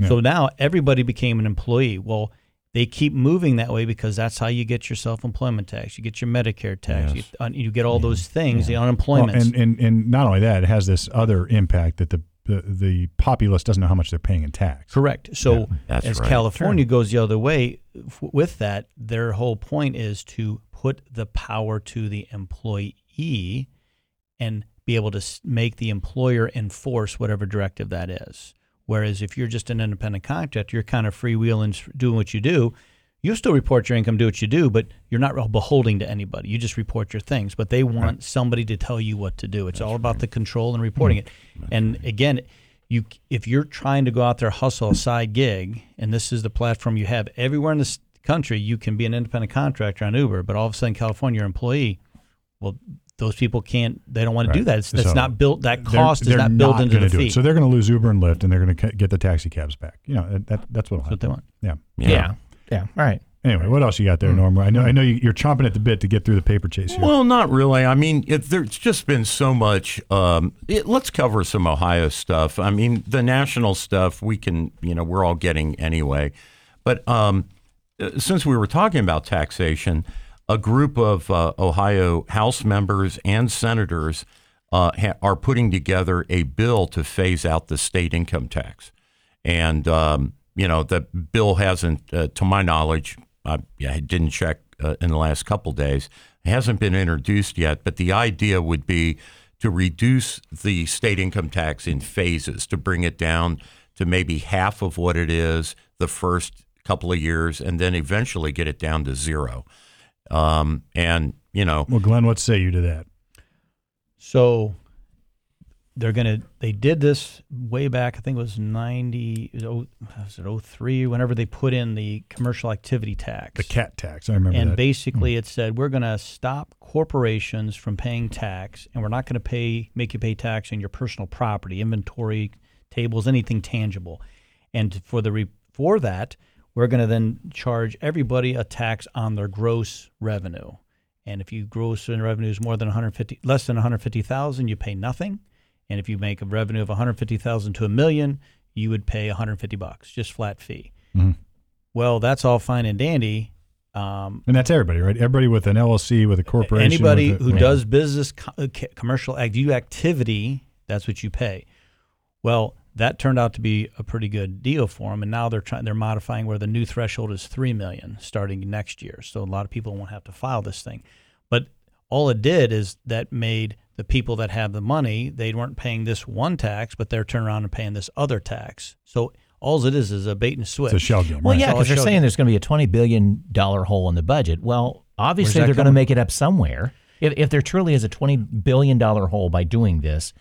So now everybody became an employee. Well, they keep moving that way because that's how you get your self-employment tax, you get your Medicare tax, Yes. you, uh, you get all those things, the Well, unemployment. and, and and not only that, it has this other impact that the the, the populace doesn't know how much they're paying in tax. Correct. So That's as right. California goes the other way f- with that, their whole point is to put the power to the employee and be able to make the employer enforce whatever directive that is. Whereas if you're just an independent contractor, you're kind of freewheeling, doing what you do. You still report your income, do what you do, but you're not real beholding to anybody. You just report your things. But they want somebody to tell you what to do. It's all about the control and reporting it. Mm-hmm. And again, you if you're trying to go out there hustle a side gig, and this is the platform you have everywhere in this country, you can be an independent contractor on Uber, but all of a sudden California, you're an employee. Well, those people can't. They don't want to do that. It's, that's So not built. That They're- cost is they're not built into the do fee. It. So they're going to lose Uber and Lyft, and they're going to get the taxi cabs back. You know, that, that's what'll That's what they want. Yeah. Yeah. Yeah. All right. Anyway, what else you got there, Hmm. Norm? I know, I know you, you're chomping at the bit to get through the paper chase here. Well, not really. I mean, it, there's just been so much. Um, it, let's cover some Ohio stuff. I mean, the national stuff we can, you know, we're all getting anyway. But um, uh, since we were talking about taxation, a group of uh, Ohio House members and senators uh, ha- are putting together a bill to phase out the state income tax. And, um, you know, the bill hasn't, uh, to my knowledge, I, I didn't check uh, in the last couple days, hasn't been introduced yet. But the idea would be to reduce the state income tax in phases, to bring it down to maybe half of what it is the first couple of years, and then eventually get it down to zero. Um, and, you know, Well, Glenn, what say you to that? So they're gonna. They did this way back. I think it was ninety. Was oh, it 03, Whenever they put in the commercial activity tax. The CAT tax. I remember and that. basically it said we're going to stop corporations from paying tax and we're not going to pay make you pay tax on your personal property inventory tables anything tangible and for the re, for that we're going to then charge everybody a tax on their gross revenue and if you gross in revenue is more than 150 less than 150,000 you pay nothing and if you make a revenue of 150,000 to a million you would pay 150 bucks just flat fee Mhm. well that's all fine and dandy um, and that's everybody, right? Everybody with an LLC, with a corporation. Anybody a- who yeah. does business, co- commercial act, you activity, that's what you pay. Well, that turned out to be a pretty good deal for them, and now they're trying. They're modifying where the new threshold is three million starting next year. So a lot of people won't have to file this thing. But all it did is that made the people that have the money they weren't paying this one tax, but they're turning around and paying this other tax. So all it is is a bait and switch. It's a shell game. Well, right? yeah, all because they're saying you. there's going to be a twenty billion dollar hole in the budget. Well, obviously they're going to make it up somewhere. If, if there truly is a twenty billion dollar hole by doing this,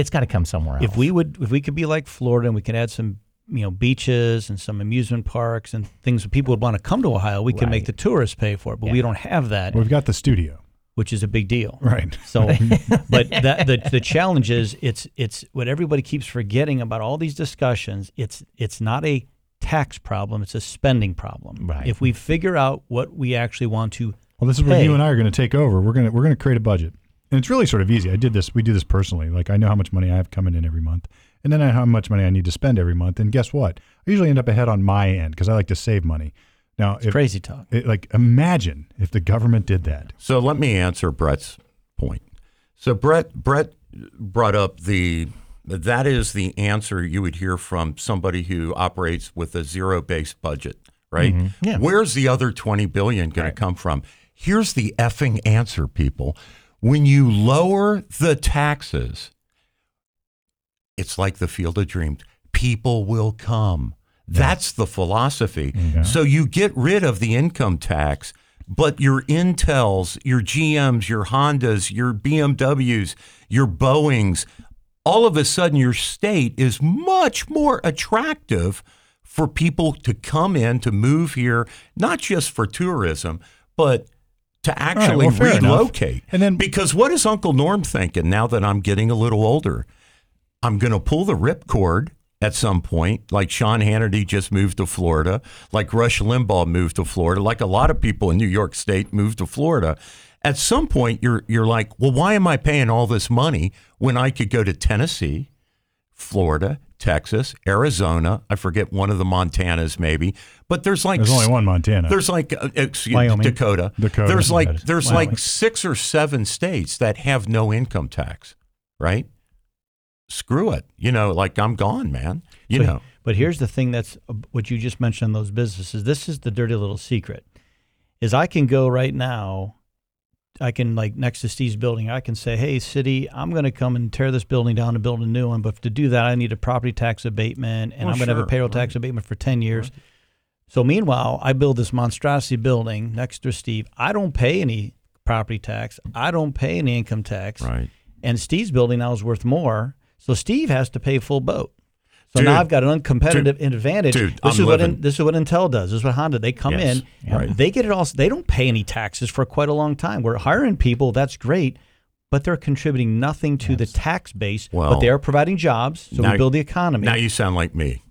it's got to come somewhere else. if we would if we could be like Florida and we could add some you know beaches and some amusement parks and things that people would want to come to Ohio, we could make the tourists pay for it. But we don't have that, We've got the studio. which is a big deal. Right. So, [laughs] but that the the challenge is it's it's what everybody keeps forgetting about all these discussions. It's it's not a tax problem; it's a spending problem. Right. If we figure out what we actually want to, Well, this is where Hey. you and I are going to take over. We're going to we're going to create a budget, and it's really sort of easy. I did this. We do this personally. Like I know how much money I have coming in every month, and then I know how much money I need to spend every month. And guess what? I usually end up ahead on my end because I like to save money. Now, if, crazy talk. it, like imagine if the government did that. So let me answer Brett's point. So Brett Brett brought up the that is the answer you would hear from somebody who operates with a zero based budget, right? Mm-hmm. Yeah. Where's the other 20 billion going to come from? Here's the effing answer, people. When you lower the taxes, it's like the field of dreams. People will come. That's the philosophy. So you get rid of the income tax, but your Intels, your GMs, your Hondas, your BMWs, your Boeings, all of a sudden your state is much more attractive for people to come in, to move here, not just for tourism, but to actually well, fair enough. relocate. And then- because what is Uncle Norm thinking now that I'm getting a little older? I'm going to pull the ripcord at some point, like Sean Hannity just moved to Florida, like Rush Limbaugh moved to Florida, like a lot of people in New York State moved to Florida. At some point, you're you're like, well, why am I paying all this money when I could go to Tennessee, Florida, Texas, Arizona? I forget one of the Montanas, maybe, but there's like There's only one Montana. there's like uh, excuse, Wyoming. Dakota. Dakota. There's like there's Wyoming. like six or seven states that have no income tax, right? Screw it. You know, like I'm gone, man. You So- know. But here's the thing that's uh, what you just mentioned those businesses. This is the dirty little secret. Is I can go right now I can like next to Steve's building, I can say, "Hey, city, I'm going to come and tear this building down and build a new one, but to do that, I need a property tax abatement, and Well, I'm going to have a payroll tax abatement for 10 years." So meanwhile, I build this monstrosity building next to Steve. I don't pay any property tax. I don't pay any income tax. Right. And Steve's building now is worth more. So Steve has to pay full boat. So Dude, now I've got an uncompetitive advantage. dude, this I'm is what living- in, this is what Intel does. This is what Honda. They come Yes, in, right. they get it all. They don't pay any taxes for quite a long time. We're hiring people. That's great, but they're contributing nothing to the tax base. Well, but they are providing jobs, so now- we build the economy. Now you sound like me.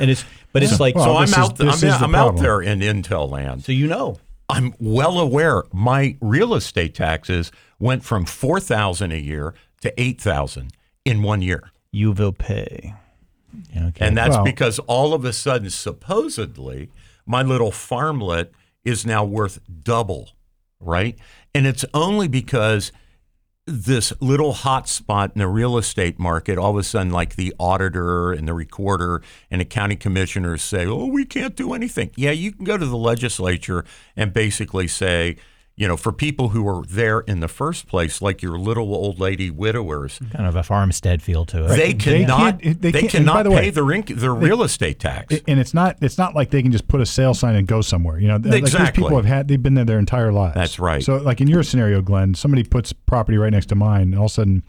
and it's but it's like Well, so I'm is- out. this I'm, the I'm out there in Intel land. so you know. I'm well aware my real estate taxes went from four thousand a year to eight thousand in one year. You will pay. Okay. And that's Well- because all of a sudden, supposedly, my little farmlet is now worth double, right? And it's only because this little hot spot in the real estate market, all of a sudden, like the auditor and the recorder and the county commissioners say, oh, we can't do anything. Yeah, you can go to the legislature and basically say, you know, for people who are there in the first place, like your little old lady widowers, kind of a farmstead feel to it. they They cannot can't- they, they can't- cannot the way, pay their inc- their real estate tax. and it's not it's not like they can just put a sale sign and go somewhere. You know, like these people have had they've been there their entire lives. That's right. So, like in your scenario, Glenn, somebody puts property right next to mine, and all of a sudden,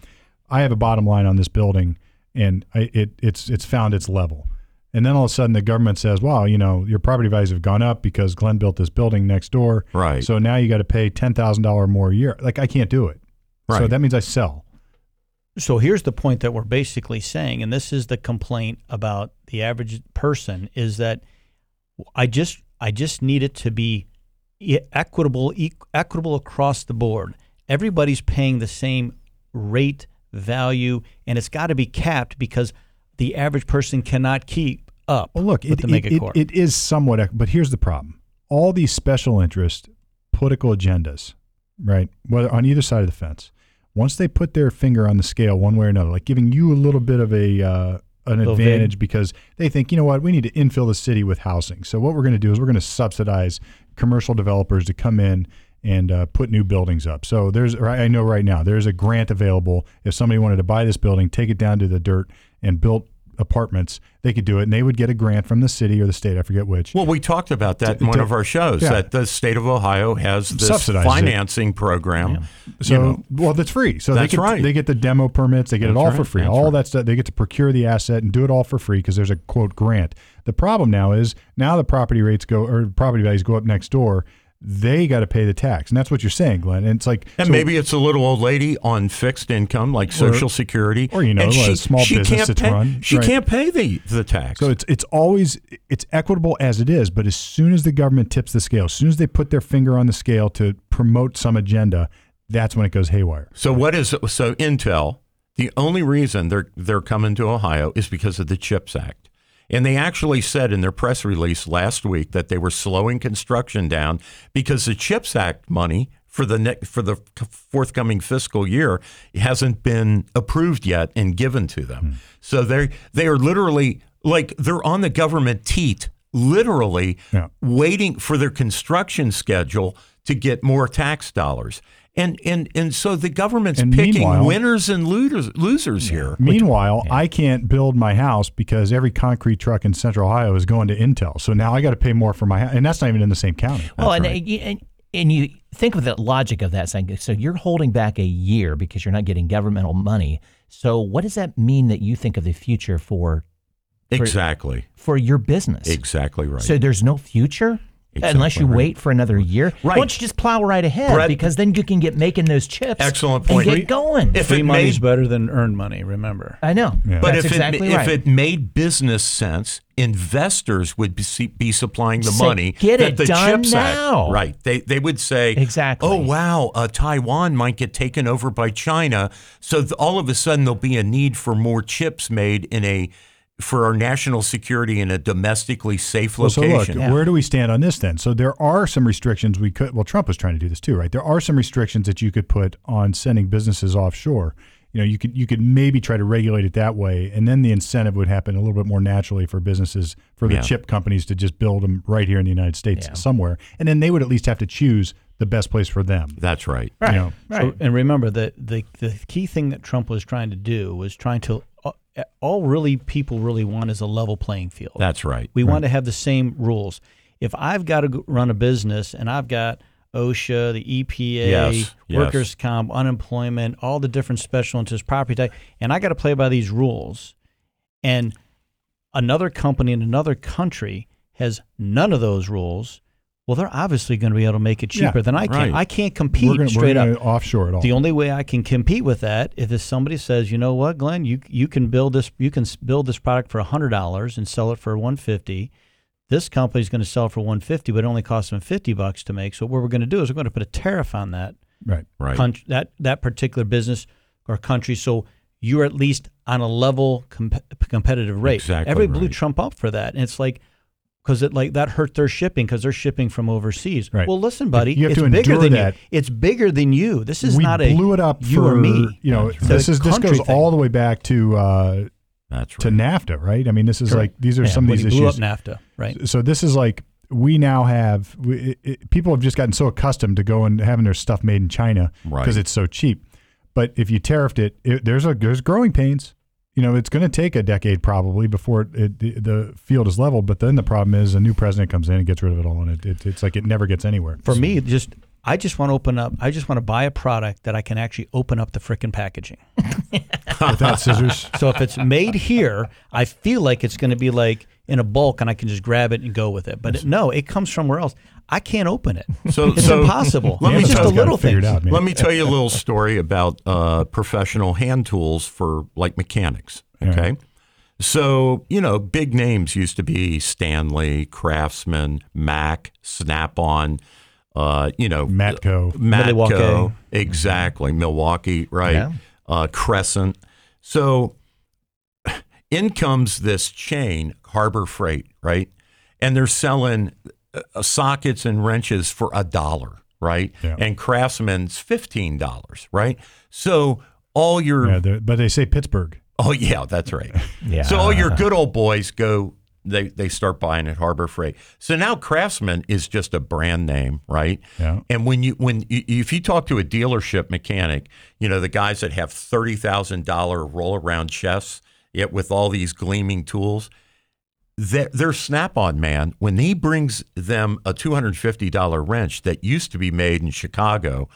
I have a bottom line on this building, and I, it it's it's found its level, and then all of a sudden the government says, "Wow, you know, your property values have gone up because Glenn built this building next door, Right. So now you got to pay ten thousand dollar more a year. Like I can't do it. Right. So that means I sell. So here's the point that we're basically saying, and this is the complaint about the average person is that I just I just need it to be equitable equitable across the board. Everybody's paying the same rate value, and it's got to be capped because the average person cannot keep up. Well, look, it, it, it, is somewhat, but here's the problem: all these special interest political agendas, right? Whether on either side of the fence, once they put their finger on the scale one way or another, like giving you a little bit of a uh, an Little advantage because they think, you know what, we need to infill the city with housing. So what we're going to do is we're going to subsidize commercial developers to come in and uh, put new buildings up. So there's, I know right now, there's a grant available. If somebody wanted to buy this building, take it down to the dirt and build apartments, they could do it, and they would get a grant from the city or the state. I forget which. Well, we talked about that To- in one to- of our shows yeah. that the state of Ohio has this Subsidizes it. financing program. So you know, well, that's free. So That's they get, right. They get the demo permits. They get it That's all right. for free. That's all right. that stuff. They get to procure the asset and do it all for free because there's a quote grant. The problem now is now the property rates go or property values go up next door. They got to pay the tax, and that's what you're saying, Glenn. And it's like and so- maybe it's a little old lady on fixed income like Social Security, or, you know, and a small business can't that's pay, run, She right. can't pay the the tax. So it's it's always it's equitable as it is, but as soon as the government tips the scale, as soon as they put their finger on the scale to promote some agenda, that's when it goes haywire. So what is so Intel? The only reason they're they're coming to Ohio is because of the Chips Act. And they actually said in their press release last week that they were slowing construction down because the Chips Act money for the ne- for the forthcoming fiscal year hasn't been approved yet and given to them. Hmm. So they they are literally like they're on the government teat, literally Yeah. waiting for their construction schedule to get more tax dollars. And and and so the government's And picking winners and losers losers here. Meanwhile, I can't build my house because every concrete truck in Central Ohio is going to Intel. So now I got to pay more for my house, and that's not even in the same county. Well, and, and and you think of the logic of that saying. So you're holding back a year because you're not getting governmental money. So what does that mean that you think of the future for Exactly. for your business? Exactly right. So there's no future. Unless you wait for another year, Right. why don't you just plow right ahead? Brett- because then you can get making those chips. Excellent and point. get Free- going. If Free it money's made- better than earned money. Remember. I know. Yeah. But That's if exactly it, right. if it made business sense, investors would be, be supplying the Say, money. "Get that it the done CHIPS Act-" now. right? They they would say Exactly. Oh wow, uh, Taiwan might get taken over by China, so th- all of a sudden there'll be a need for more chips made in a for our national security in a domestically safe Well, so look, location. where do we stand on this then? So there are some restrictions we could. Well, Trump was trying to do this too, right? There are some restrictions that you could put on sending businesses offshore. You know, you could you could maybe try to regulate it that way, and then the incentive would happen a little bit more naturally for businesses, for the Yeah. chip companies to just build them right here in the United States Yeah. somewhere, and then they would at least have to choose the best place for them. That's right. Right. You know, So, and remember that the the key thing that Trump was trying to do was trying to all really people really want is a level playing field. That's right. we want to have the same rules. If I've got to run a business and I've got OSHA, the EPA, Yes, yes. workers' comp, unemployment, all the different special interest property tax, and I got to play by these rules, and another company in another country has none of those rules, well, they're obviously going to be able to make it Yeah, cheaper than I can. right. I can't compete we're gonna, straight we're up. offshore at all. The only way I can compete with that is if somebody says, you know what, Glenn, you you can build this you can build this product for hundred dollars and sell it for one fifty. This company is going to sell for one fifty, but it only costs them fifty bucks to make. So what we're going to do is we're going to put a tariff on that right. Right. country, that that particular business or country. So you're at least on a level comp- competitive rate. Exactly Everybody blew. Trump up for that, and it's like. Because it like that hurt their shipping because they're shipping from overseas. Right. Well, listen, buddy, You have it's to bigger than that. you. It's bigger than you. This is we not a blew it up you for or me. You know, It's a this is this goes thing. all the way back to uh, That's to. NAFTA, right? I mean, this is like these are Yeah, some of when these he blew up issues. NAFTA, right? So this is like we now have we, it, it, people have just gotten so accustomed to going having their stuff made in China Right. because it's so cheap. But if you tariffed it, it there's a there's growing pains. You know, it's going to take a decade probably before it, the, the field is leveled. But then the problem is a new president comes in and gets rid of it all, and it, it, it's like it never gets anywhere. For me, just I just want to open up. I just want to buy a product that I can actually open up the frickin' packaging. [laughs] without scissors, So if it's made here, I feel like it's going to be like in a bulk, and I can just grab it and go with it. But it, no, it comes from somewhere else. I can't open it. So It's so impossible. Let me it's just tell a Amazon's got it little thing. out. Let me tell you a little story about uh, professional hand tools for like mechanics. Okay. So, you know, big names used to be Stanley, Craftsman, Mac, Snap on, uh, you know, Matco. Matco. Milwaukee. Exactly. Milwaukee, right. Yeah. Uh, Crescent. So in comes this chain, Harbor Freight, right? And they're selling uh, sockets and wrenches for a dollar, right? Yeah. And Craftsman's fifteen dollars, right? So all your Yeah, but they say Pittsburgh. oh yeah, that's right. [laughs] Yeah. So all your good old boys go. They they start buying at Harbor Freight. So now Craftsman is just a brand name, right? Yeah. And when you when you, if you talk to a dealership mechanic, you know the guys that have thirty thousand dollar roll around chests, yet with all these gleaming tools, their, their Snap-on man when he brings them a two hundred fifty dollar wrench that used to be made in Chicago,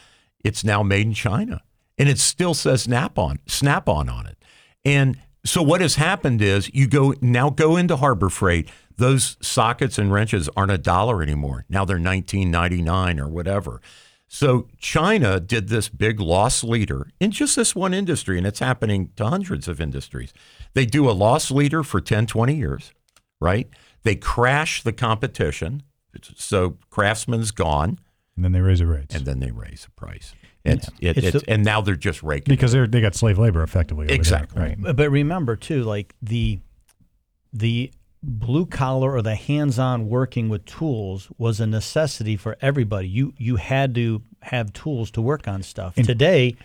it's now made in China, and it still says Snap-on Snap-on on it. And so what has happened is you go now go into Harbor Freight. Those sockets and wrenches aren't a dollar anymore. Now they're nineteen ninety nine or whatever. So China did this big loss leader in just this one industry, and it's happening to hundreds of industries. They do a loss leader for 10, 20 years, right? They crash the competition. So Craftsman's gone, And then they raise the rates and then they raise the price. It's, it, It's it's, the- and now they're just raking. because they they got slave labor effectively. over there, Exactly. right. But but remember too, like the the blue collar or the hands-on working with tools was a necessity for everybody. You you had to have tools to work on stuff. And Today,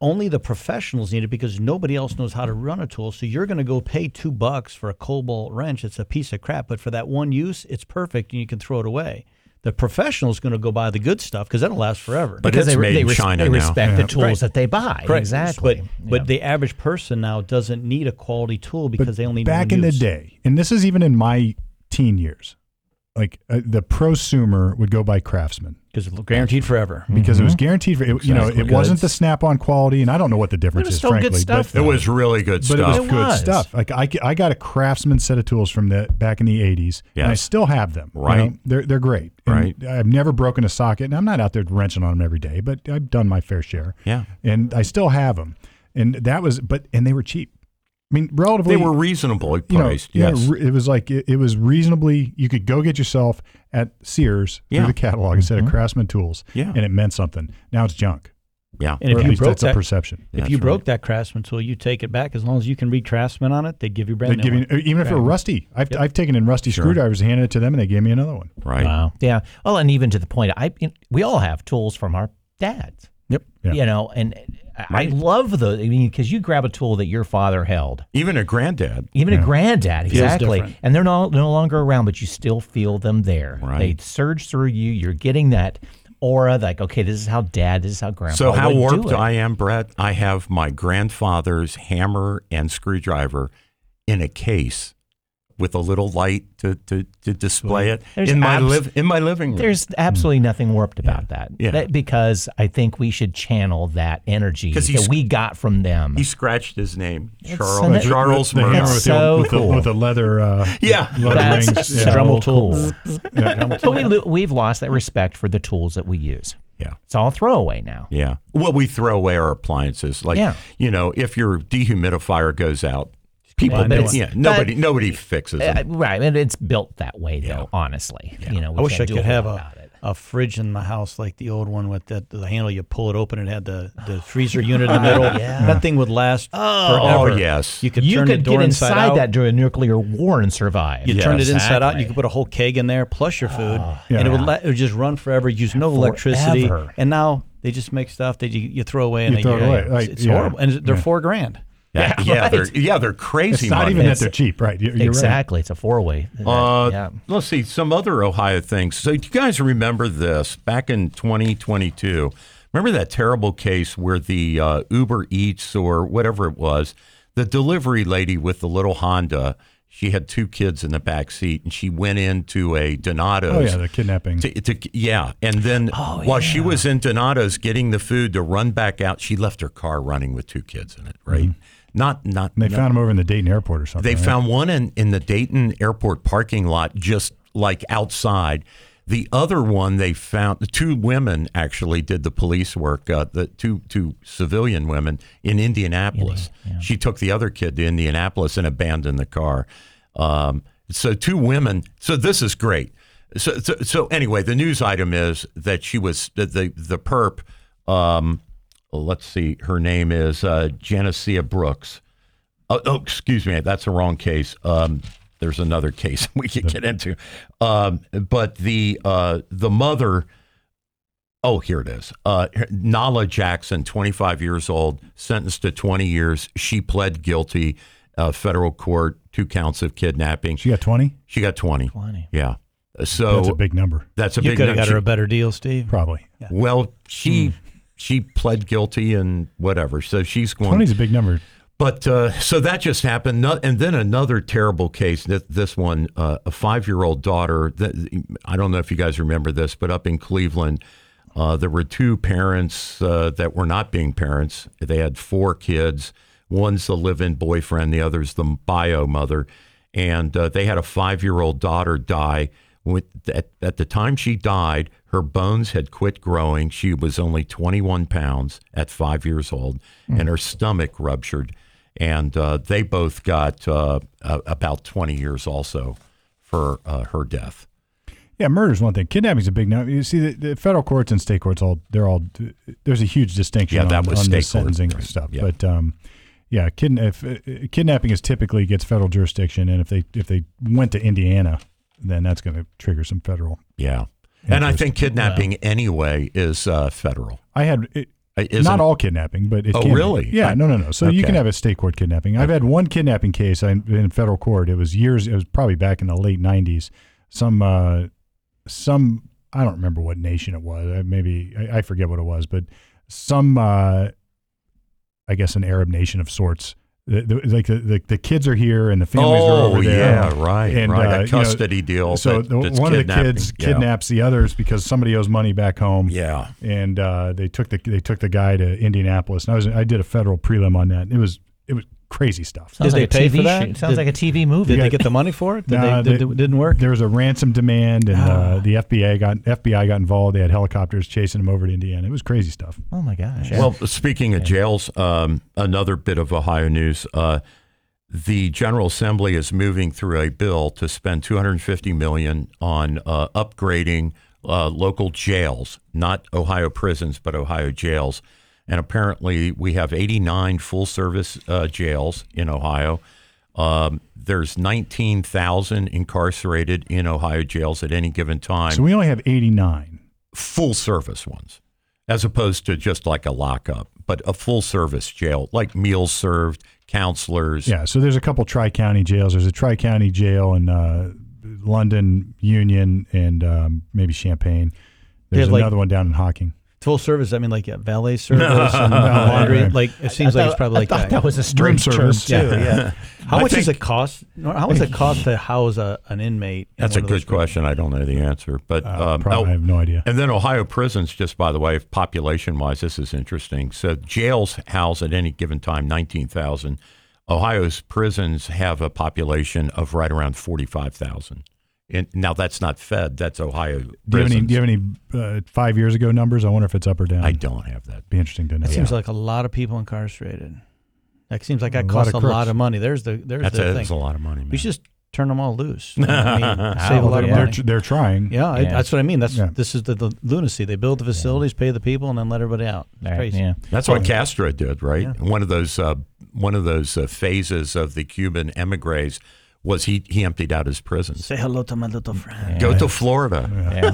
only the professionals need it because nobody else knows how to run a tool. So you're going to go pay two bucks for a Kobalt wrench. It's a piece of crap, but for that one use, it's perfect, and you can throw it away. The professional is going to go buy the good stuff because that'll last forever. But because it's they, made they, in res- China they now. respect Yeah. the tools Right. that they buy. Correct. Exactly. But Yeah. but the average person now doesn't need a quality tool because they only need back one in the day, and this is even in my teen years, like uh, the prosumer would go by Craftsman because it's guaranteed forever. because it was guaranteed for it, you know it Exactly. wasn't the snap-on quality, and I don't know what the difference was is, still good frankly. stuff, but, It was really good but it was It good was. stuff. Like I, I got a Craftsman set of tools from the back in the '80s, and I still have them. you Right. know? they're they're great. And Right. I've never broken a socket, and I'm not out there wrenching on them every day, but I've done my fair share. Yeah. and I still have them. And that was, but and they were cheap. I mean, relatively, They were reasonably you know, priced. you know, yes. it was like it, it was reasonably. You could go get yourself at Sears Yeah. through the catalog instead of mm-hmm. Craftsman tools, Yeah. and it meant something. Now it's junk, yeah. And or if you broke that's a that, perception. if That's you broke right. that Craftsman tool, you take it back as long as you can read Craftsman on it. They give you a brand They new give you, one. even if it were rusty. I've, I've taken in rusty Sure. screwdrivers, handed it to them, and they gave me another one. Right. Wow. Yeah. Well, and even to the point, I we all have tools from our dads. Yep. Yeah. You know, and I love the. I mean, because you grab a tool that your father held, Even a granddad. even a granddad, exactly, and they're no no longer around, but you still feel them there. Right. They surge through you. You're getting that aura, like, okay, this is how dad, this is how grandpa. So how would do warped it. I am, Brett? I have my grandfather's hammer and screwdriver in a case with a little light to, to, to display it There's in my abs- live in my living room. There's absolutely nothing warped about that. Yeah. That- Because I think we should channel that energy 'Cause that he's- we got from them. he scratched his name, It's- Charles and it- Charles the, the with, so the, with, cool. the, with the leather, uh, [laughs] Yeah. leather That's rings. so Yeah. Dremel cool. tool. [laughs] Yeah. But we, lo- we've lost that respect for the tools that we use. Yeah. It's all throwaway now. Yeah. Well, we throw away our appliances. Like, Yeah. you know, if your dehumidifier goes out, people, Yeah, but it's- yeah, but- nobody, nobody fixes Uh, it. right, and it's built that way though. Honestly, you know, we I wish I could whole have a, it. a fridge in my house like the old one with that the handle you pull it open and it had the, the freezer unit in the middle. Yeah. That thing would last Oh, forever. yes. You could You turn could the door get inside, inside out. that during a nuclear war and survive. You turned it Yes. inside out. You could put a whole keg in there plus your food, Yeah. and it would la- it would just run forever. Use no electricity, and now they just make stuff that you, you throw away and You they, throw it yeah, away, It's, right, it's yeah. horrible, and they're Yeah. four grand. Yeah, Yeah, yeah, [laughs] right. they're, yeah, they're crazy. It's not money. even that they're cheap, right? You- You're right. exactly, it's a four way. Uh, yeah. Let's see some other Ohio things. So, do you guys remember this back in 2022? Remember that terrible case where the uh, Uber Eats or whatever it was, the delivery lady with the little Honda, she had two kids in the back seat, and she went into a Donato's. Oh yeah, the kidnapping. To, to, yeah, and then Oh, while she was in Donato's getting the food to run back out, she left her car running with two kids in it. Right? Not not. And they not- found him over in the Dayton airport or something. they right? found one in, in the Dayton airport parking lot, just like outside. The other one they found, the two women actually did the police work, uh, the two two civilian women in Indianapolis. She took the other kid to Indianapolis and abandoned the car. Um, so two women. So this is great. So, so so anyway, the news item is that she was the the, the perp. Um, let's see, her name is uh, Genesia Brooks. Oh, oh, excuse me, that's the wrong case. Um, there's another case [laughs] we could get into, um, but the uh, the mother. Oh, here it is. Uh, Nalah Jackson, 25 years old, sentenced to 20 years. She pled guilty. Uh, federal court, two counts of kidnapping. She got twenty. She got 20. 20. Yeah. So That's a big number, that's a You big. You could have got her a better deal, Steve. probably. well, she she pled guilty and whatever. So she's going. Twenty's a big number. But uh, so that just happened, and then another terrible case. This, this one, uh, a five-year-old daughter. That, I don't know if you guys remember this, but up in Cleveland, uh, there were two parents uh, that were not being parents. They had four kids. One's the live-in boyfriend, the other's the bio mother, and uh, they had a five-year-old daughter die. With, at, at the time she died, her bones had quit growing. She was only 21 pounds at five years old, and her stomach ruptured. And uh, they both got uh, uh, about 20 years also for uh, her death. Yeah, murder's one thing. Kidnapping's a big number. You see, the, the federal courts and state courts all they're all there's a huge distinction. Yeah, that on, was on the state court, sentencing right. stuff. Yeah. But um, yeah, kid, if, uh, kidnapping is typically gets federal jurisdiction, and if they if they went to Indiana, then that's going to trigger some federal. Yeah. And I think kidnapping anyway is uh, federal. I had it, Uh, Isn't, not all kidnapping, but it Oh, can be. really? Yeah, I- no, no, no. So you can have a state court kidnapping. I've had one kidnapping case in, in federal court. It was years. It was probably back in the late '90s. Some, uh, some. I don't remember what nation it was. Maybe I, I forget what it was, but some. Uh, I guess an Arab nation of sorts the, the, like the, the, the kids are here and the families are Oh, over there. yeah, right, And, right. uh, A you know, custody deal So that- one of the kids yeah. kidnaps the others because somebody owes money back home. Yeah. and uh, they took the they took the guy to Indianapolis. And I was I did a federal prelim on that. It was it was crazy stuff. Sounds Did like they pay TV for that? shoot. Sounds Did- like a TV movie. Did they get the money for it? Did [laughs] Nah, they, did, they- it didn't work? There was a ransom demand, and uh, the FBI got FBI got involved. They had helicopters chasing them over to Indiana. It was crazy stuff. oh my gosh. Well, speaking of jails, um, another bit of Ohio news. Uh, the General Assembly is moving through a bill to spend 250 million on uh, upgrading uh, local jails, not Ohio prisons, but Ohio jails. And apparently, we have 89 full-service uh, jails in Ohio. Um, there's 19,000 incarcerated in Ohio jails at any given time So we only have eighty nine. full service ones, as opposed to just like a lockup, but a full service jail, like meals served, counselors. Yeah. So there's a couple tri county jails. There's a tri county jail in uh, London, Union, and um, maybe Champaign. There's have, like- another one down in Hocking. Full service. I mean, like yeah, valet service and [laughs] laundry. right. Like it seems I like it's probably I like thought that. that was a Room straight service. too. Yeah. Yeah. [laughs] How I much does think- it cost? How much does it cost to house a, an inmate? in That's a one of those good question. I don't know the answer, but Uh, um, probably, oh, I have no idea. and then Ohio prisons, just by the way, population wise, this is interesting. So jails house at any given time 19,000. Ohio's prisons have a population of right around 45,000. And now that's not Fed, that's Ohio Do you have any? Do you have any uh, five years ago numbers? I wonder if it's up or down. I don't have that. Be interesting to know. That seems like a lot of people incarcerated. That seems like that A costs of a lot of money. There's the there's That's the a, thing. that's a lot of money, man. We should just turn them all loose. [laughs] I mean, save a lot of they're, money. they're, they're trying. Yeah, I, Yeah. that's what I mean. That's Yeah. this is the, the lunacy. They build the facilities, pay the people, and then let everybody out. It's Right, crazy. yeah. That's what Castro did, right? Yeah. One of those uh, one of those uh, phases of the Cuban emigres was he he emptied out his prisons. Say hello to my little friend. Go to Florida. Yeah.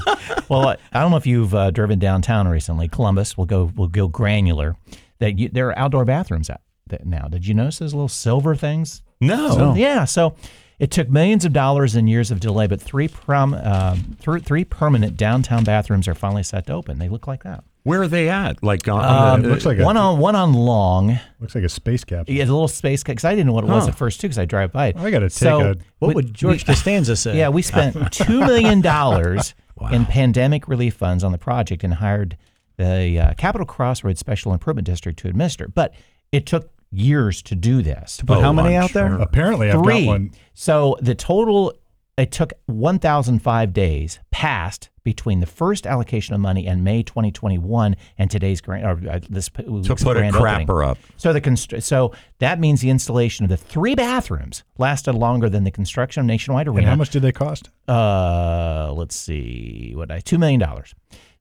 well, I- I don't know if you've uh, driven downtown recently. Columbus. We'll go. We'll go granular. That you, there are outdoor bathrooms out that now. Did you notice those little silver things? No. So, yeah. So it took millions of dollars and years of delay, but three prom, um, three, three permanent downtown bathrooms are finally set to open. They look like that. Where are they at? Like on, Um, it looks like a- one on one on Long. Looks like a space capsule. Yeah, a little space because I didn't know what it was at first too because I drive by it. I gotta take So, a- What we- would George Costanza say? Yeah, we spent [laughs] two million dollars [laughs] in pandemic relief funds on the project and hired the uh, Capital Crossroads Special Improvement District to administer. But it took years to do this. But how Oh, many I'm out there? sure. Apparently, I've Three. got one. So the total it took 1,005 days passed between the first allocation of money in May 2021 and today's grant or uh, this to week's put a grand opening. crapper up. So the constr- so that means the installation of the three bathrooms lasted longer than the construction of Nationwide And how much did they cost? Uh, let's see, what I two million dollars.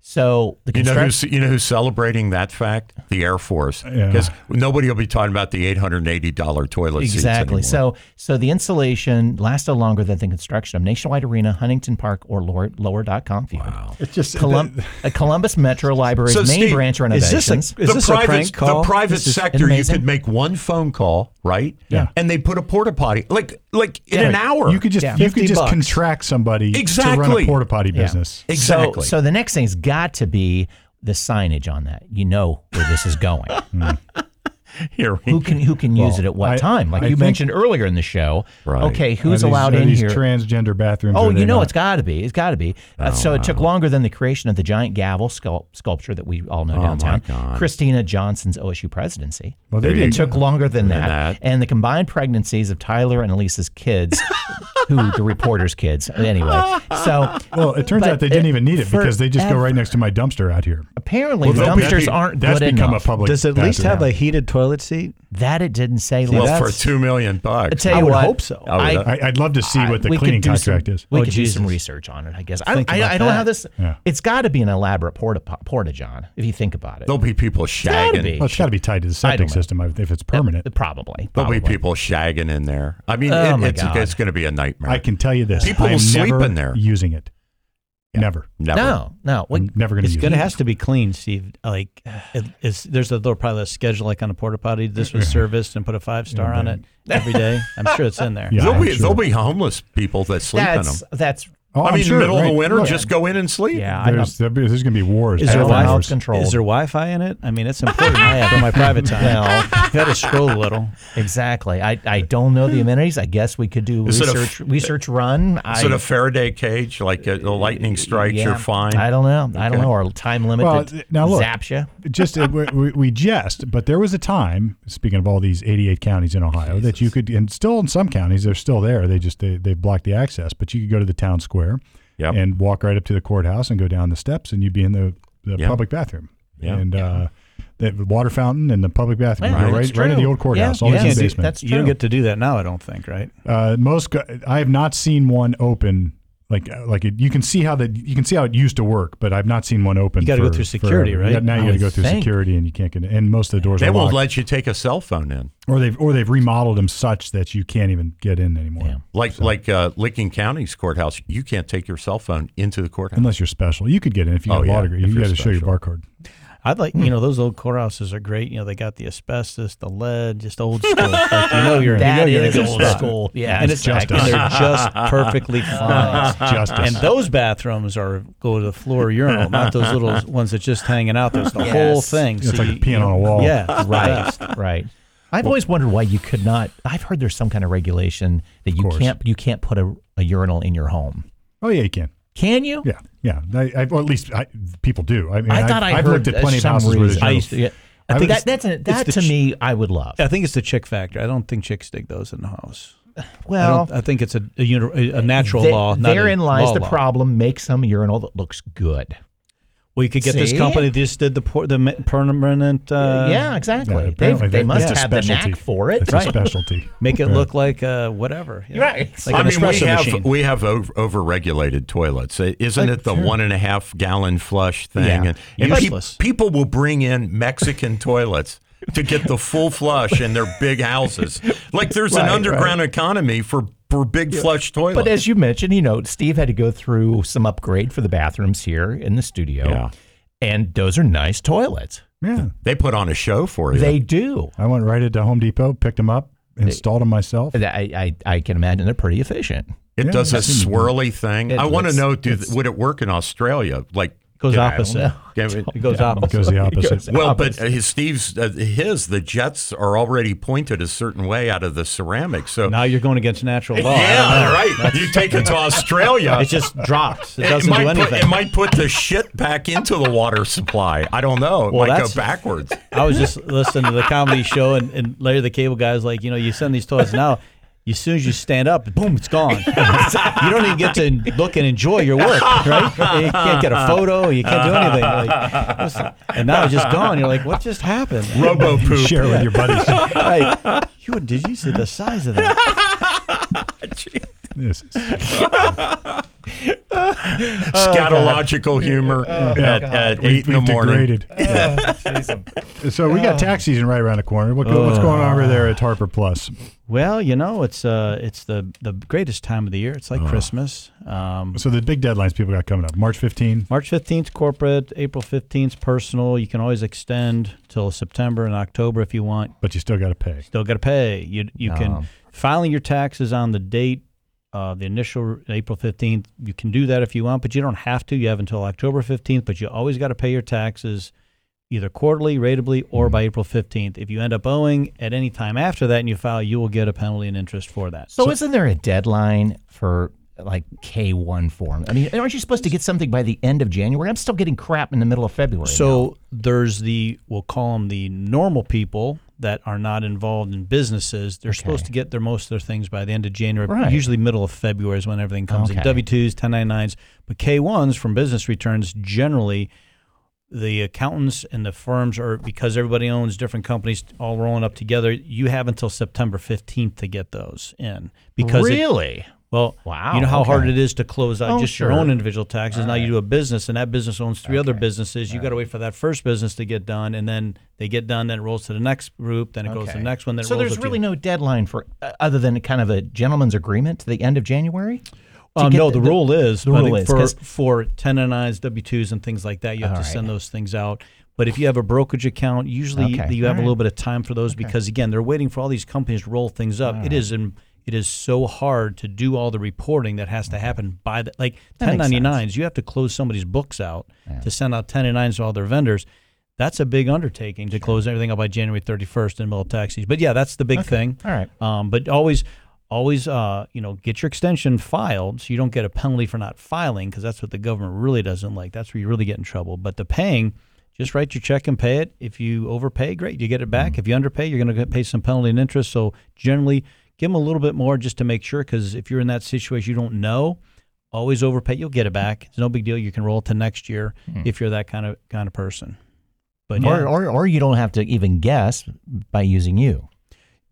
So the You know construction. who's you know who's celebrating that fact? The Air Force, Yeah. because nobody will be talking about the eight hundred and eighty dollar toilet seats Exactly. So, so the installation lasted longer than the construction of Nationwide Arena, Huntington Park, or Lower, Lower.com Field. Wow. It's just Colum- a Columbus Metro [laughs] Library's So, main Steve, branch Is this a, is the this private, a prank call? the private This sector, you could make one phone call, right? Yeah. and they put a porta potty like like in Yeah. an hour. you could just Yeah. you could just bucks. contract somebody exactly. to run a porta potty Yeah. business. exactly. So, so the next thing's got to be the signage on that. You know where this is going. Here [laughs] hmm. [laughs] we who can who can use Well, it at what I- time? Like I you think- mentioned earlier in the show. Right. Okay, who's these- allowed in these here? Transgender bathrooms. Oh, you know not? it's got to be. It's got to be. Uh, so it took longer than the creation of the giant gavel sculpt- sculpture that we all know Oh, my downtown. God. Kristina Johnson's OSU presidency. Well, they There It did. took longer than Than that. that. And the combined pregnancies of Tyler and Elisa's kids, [laughs] who the reporters' kids. Anyway, so Well, it turns out they didn't it- even need it because they just go right next to my dumpster out here. apparently Well, the they'll be- dumpsters aren't That's good become enough. a public. Does it at least bathroom. have a heated toilet seat? that it didn't say. well for two million bucks. I tell I you would what, hope so. I would, I- uh, I, I'd love to see what the we cleaning contract some, is. We Oh, could do some research on it, I guess. I, I, I don't know how this. Yeah. It's got to be an elaborate porta porta john if you think about it. there'll be people gotta shagging. be. Well, it's got to be tied to the septic don't know. system if it's permanent. Probably. There'll be people shagging in there. I mean, Oh, it, it's, it's going to be a nightmare. I can tell you this: People will sleep never in there. using it. Never. Never. No, no. We- I'm never going to It's use gonna it. has to be clean, Steve. Like, [sighs] it, it's, there's a little probably a schedule like on a porta potty. This was [laughs] serviced and put a five star Yeah, on it every day. I'm sure it's in there. [laughs] Yeah, there'll I'm be sure. there'll be homeless people that sleep in them. that's that's Oh, I I'm mean, sure, middle of the winter, Look, just go in and sleep. Yeah, I. There's, there's going to be wars. Is there Seven Wi-Fi control? Is there Wi-Fi in it? I mean, it's [laughs] important I have for my private time. Well, [laughs] you got to scroll a little. exactly. I, I don't know the amenities. I guess we could do Is it a research research run. Is I, it a Faraday cage? Like a, the lightning strikes, yeah, you're fine. I don't know. I don't know. Or time limit Well, that now look. zaps you. just uh, we, we- we jest, but there was a time. Speaking of all these 88 counties in Ohio, that you could, and still in some counties they're still there. They just they they blocked the access, but you could go to the town square Yep. and walk right up to the courthouse and go down the steps, and you'd be in the the Yeah. public bathroom. Yeah. And uh, the water fountain and the public bathroom. Yeah, you go that's right, right in the old courthouse, Yeah, always yeah, in the see, basement. that's You don't get to do that now, I don't think, right? Uh, most I have not seen one open. Like uh, like it, you can see how that you can see how it used to work, but I've not seen one open. You gotta go through security, forever. right? Yeah, Now you got to go through think. security, and you can't get in. And most of the doors they are won't locked. let you take a cell phone in. or they've or they've remodeled them such that you can't even get in anymore. Yeah. Like like uh, Licking County's courthouse, you can't take your cell phone into the courthouse. Unless you're special, you could get in if you Oh, got a yeah, law degree. if You you're got to show your special. barcode. I'd like, you hmm. know, those old courthouses are great. You know, they got the asbestos, the lead, just old school. like, you know, you're, That you know you're in a is good old spot. school. Yeah, and it's just and they're just perfectly [laughs] fine. Justice. And those bathrooms are go to the floor urinal, not those little [laughs] ones that just hanging out. There's the Yes. whole thing. It's like you- peeing on a wall. Yeah, [laughs] right, right. I've always wondered why you could not. I've heard there's some kind of regulation that you course. can't you can't put a, a urinal in your home. oh yeah, you can. Can you? Yeah, yeah. I, I, or at least I, people do. I mean, I I've, thought I I've heard looked at plenty of some houses where there's reason. I used to, yeah. I I think would- that, that's a, that to ch- me I would love. I think it's the chick factor. I don't think chicks dig those in the house. Well, don't, I think it's a a, a natural the- law. Not therein a lies law the law. problem. Make some urinal that looks good. Well, you could get this company that just did the por- the permanent. Uh, yeah, exactly. yeah, they apparently they must that's a have the specialty. knack for it. It's Right. a specialty. [laughs] Make it Yeah. look like uh, whatever. you know, Right. Like I an mean, we have machine. we have over, overregulated toilets. Isn't it the one and a half gallon flush thing? Yeah. And, and pe- Useless. people will bring in Mexican [laughs] toilets to get the full flush in their big houses. Like there's an Right, underground economy for for big flush toilets. But as you mentioned, you know, Steve had to go through some upgrade for the bathrooms here in the studio. Yeah. And those are nice toilets. Yeah, they put on a show for you. They do. I went right into Home Depot, picked them up, installed them myself. I, I, I can imagine they're pretty efficient. it Yeah, does a I've seen them. swirly thing. It I want to know, do, would it work in Australia? Like goes you opposite. give [laughs] it- It goes opposite. [laughs] Goes the opposite. goes Well, opposite. but his Steve's uh, his the jets are already pointed a certain way out of the ceramic. So Now you're going against natural law. Yeah, know. right. You take it to Australia. [laughs] It just drops. It it doesn't do might put, anything. it might put the shit back into the water supply. I don't know. It Well, might go that's- backwards. I was just listening to the comedy show, and, and Larry the Cable Guy was like, you know, you send these toys now. As soon as you stand up, boom, it's gone. [laughs] you don't even get to look and enjoy your work, right? You can't get a photo. You can't do anything. Like, what's- and now it's just gone. You're like, what just happened? Robo poop. Share it with your buddies. [laughs] Right. You, did you see the size of that? [laughs] This is- Scatological humor oh, at, oh, at eight in the we've morning. degraded. so we got tax season right around the corner. What, what's oh. going on over there at Harper Plus? Well, you know, it's uh, it's the the greatest time of the year. It's like Christmas. Um, So the big deadlines people got coming up: March 15. March 15th corporate, April 15th personal. You can always extend till September and October if you want. but you still got to pay. Still got to pay. You you No. can filing your taxes on the date, uh, the initial April 15th. You can do that if you want, but you don't have to. You have until October 15th, but you always got to pay your taxes either quarterly, ratably, or by April 15th. If you end up owing at any time after that and you file, you will get a penalty and interest for that. So, isn't there a deadline for like K1 form? I mean, aren't you supposed to get something by the end of January? I'm still getting crap in the middle of February. So there's the we'll call them the normal people that are not involved in businesses. They're supposed to get their most of their things by the end of January. Right. Usually middle of February is when everything comes in. Okay. W twos, 1099s, but K ones from business returns generally. The accountants and the firms are because everybody owns different companies all rolling up together. You have until September 15th to get those in because it- really? well, Wow, you know how hard it is to close out Oh, just your sure. own individual taxes. now you do a business, and that business owns three other businesses. You got to wait for that first business to get done, and then they get done. Then it rolls to the next group. Then it goes to the Okay. next one. Then it so rolls there's up to really you. no deadline for uh, other than kind of a gentleman's agreement to the end of January. Um, no, the, rule is the rule is, for for 1099s, W twos, and things like that. You have to right. send those things out. But if you have a brokerage account, usually Okay. you have All a little bit of time for those because again, they're waiting for all these companies to roll things up. It is in it is so hard to do all the reporting that has to happen by the like That 1099s. You have to close somebody's books out to send out 1099s to all their vendors. That's a big undertaking to close everything up by January 31st in the middle of tax. But yeah, that's the big thing. All right. Um, but always, always, uh, you know, get your extension filed so you don't get a penalty for not filing because that's what the government really doesn't like. That's where you really get in trouble. But the paying, just write your check and pay it. If you overpay, great, you get it back. If you underpay, you're going to pay some penalty and interest. So generally, give them a little bit more just to make sure because if you're in that situation, you don't know. Always overpay, you'll get it back. It's no big deal. You can roll it to next year if you're that kind of kind of person. But yeah, Or, or, or you don't have to even guess by using you.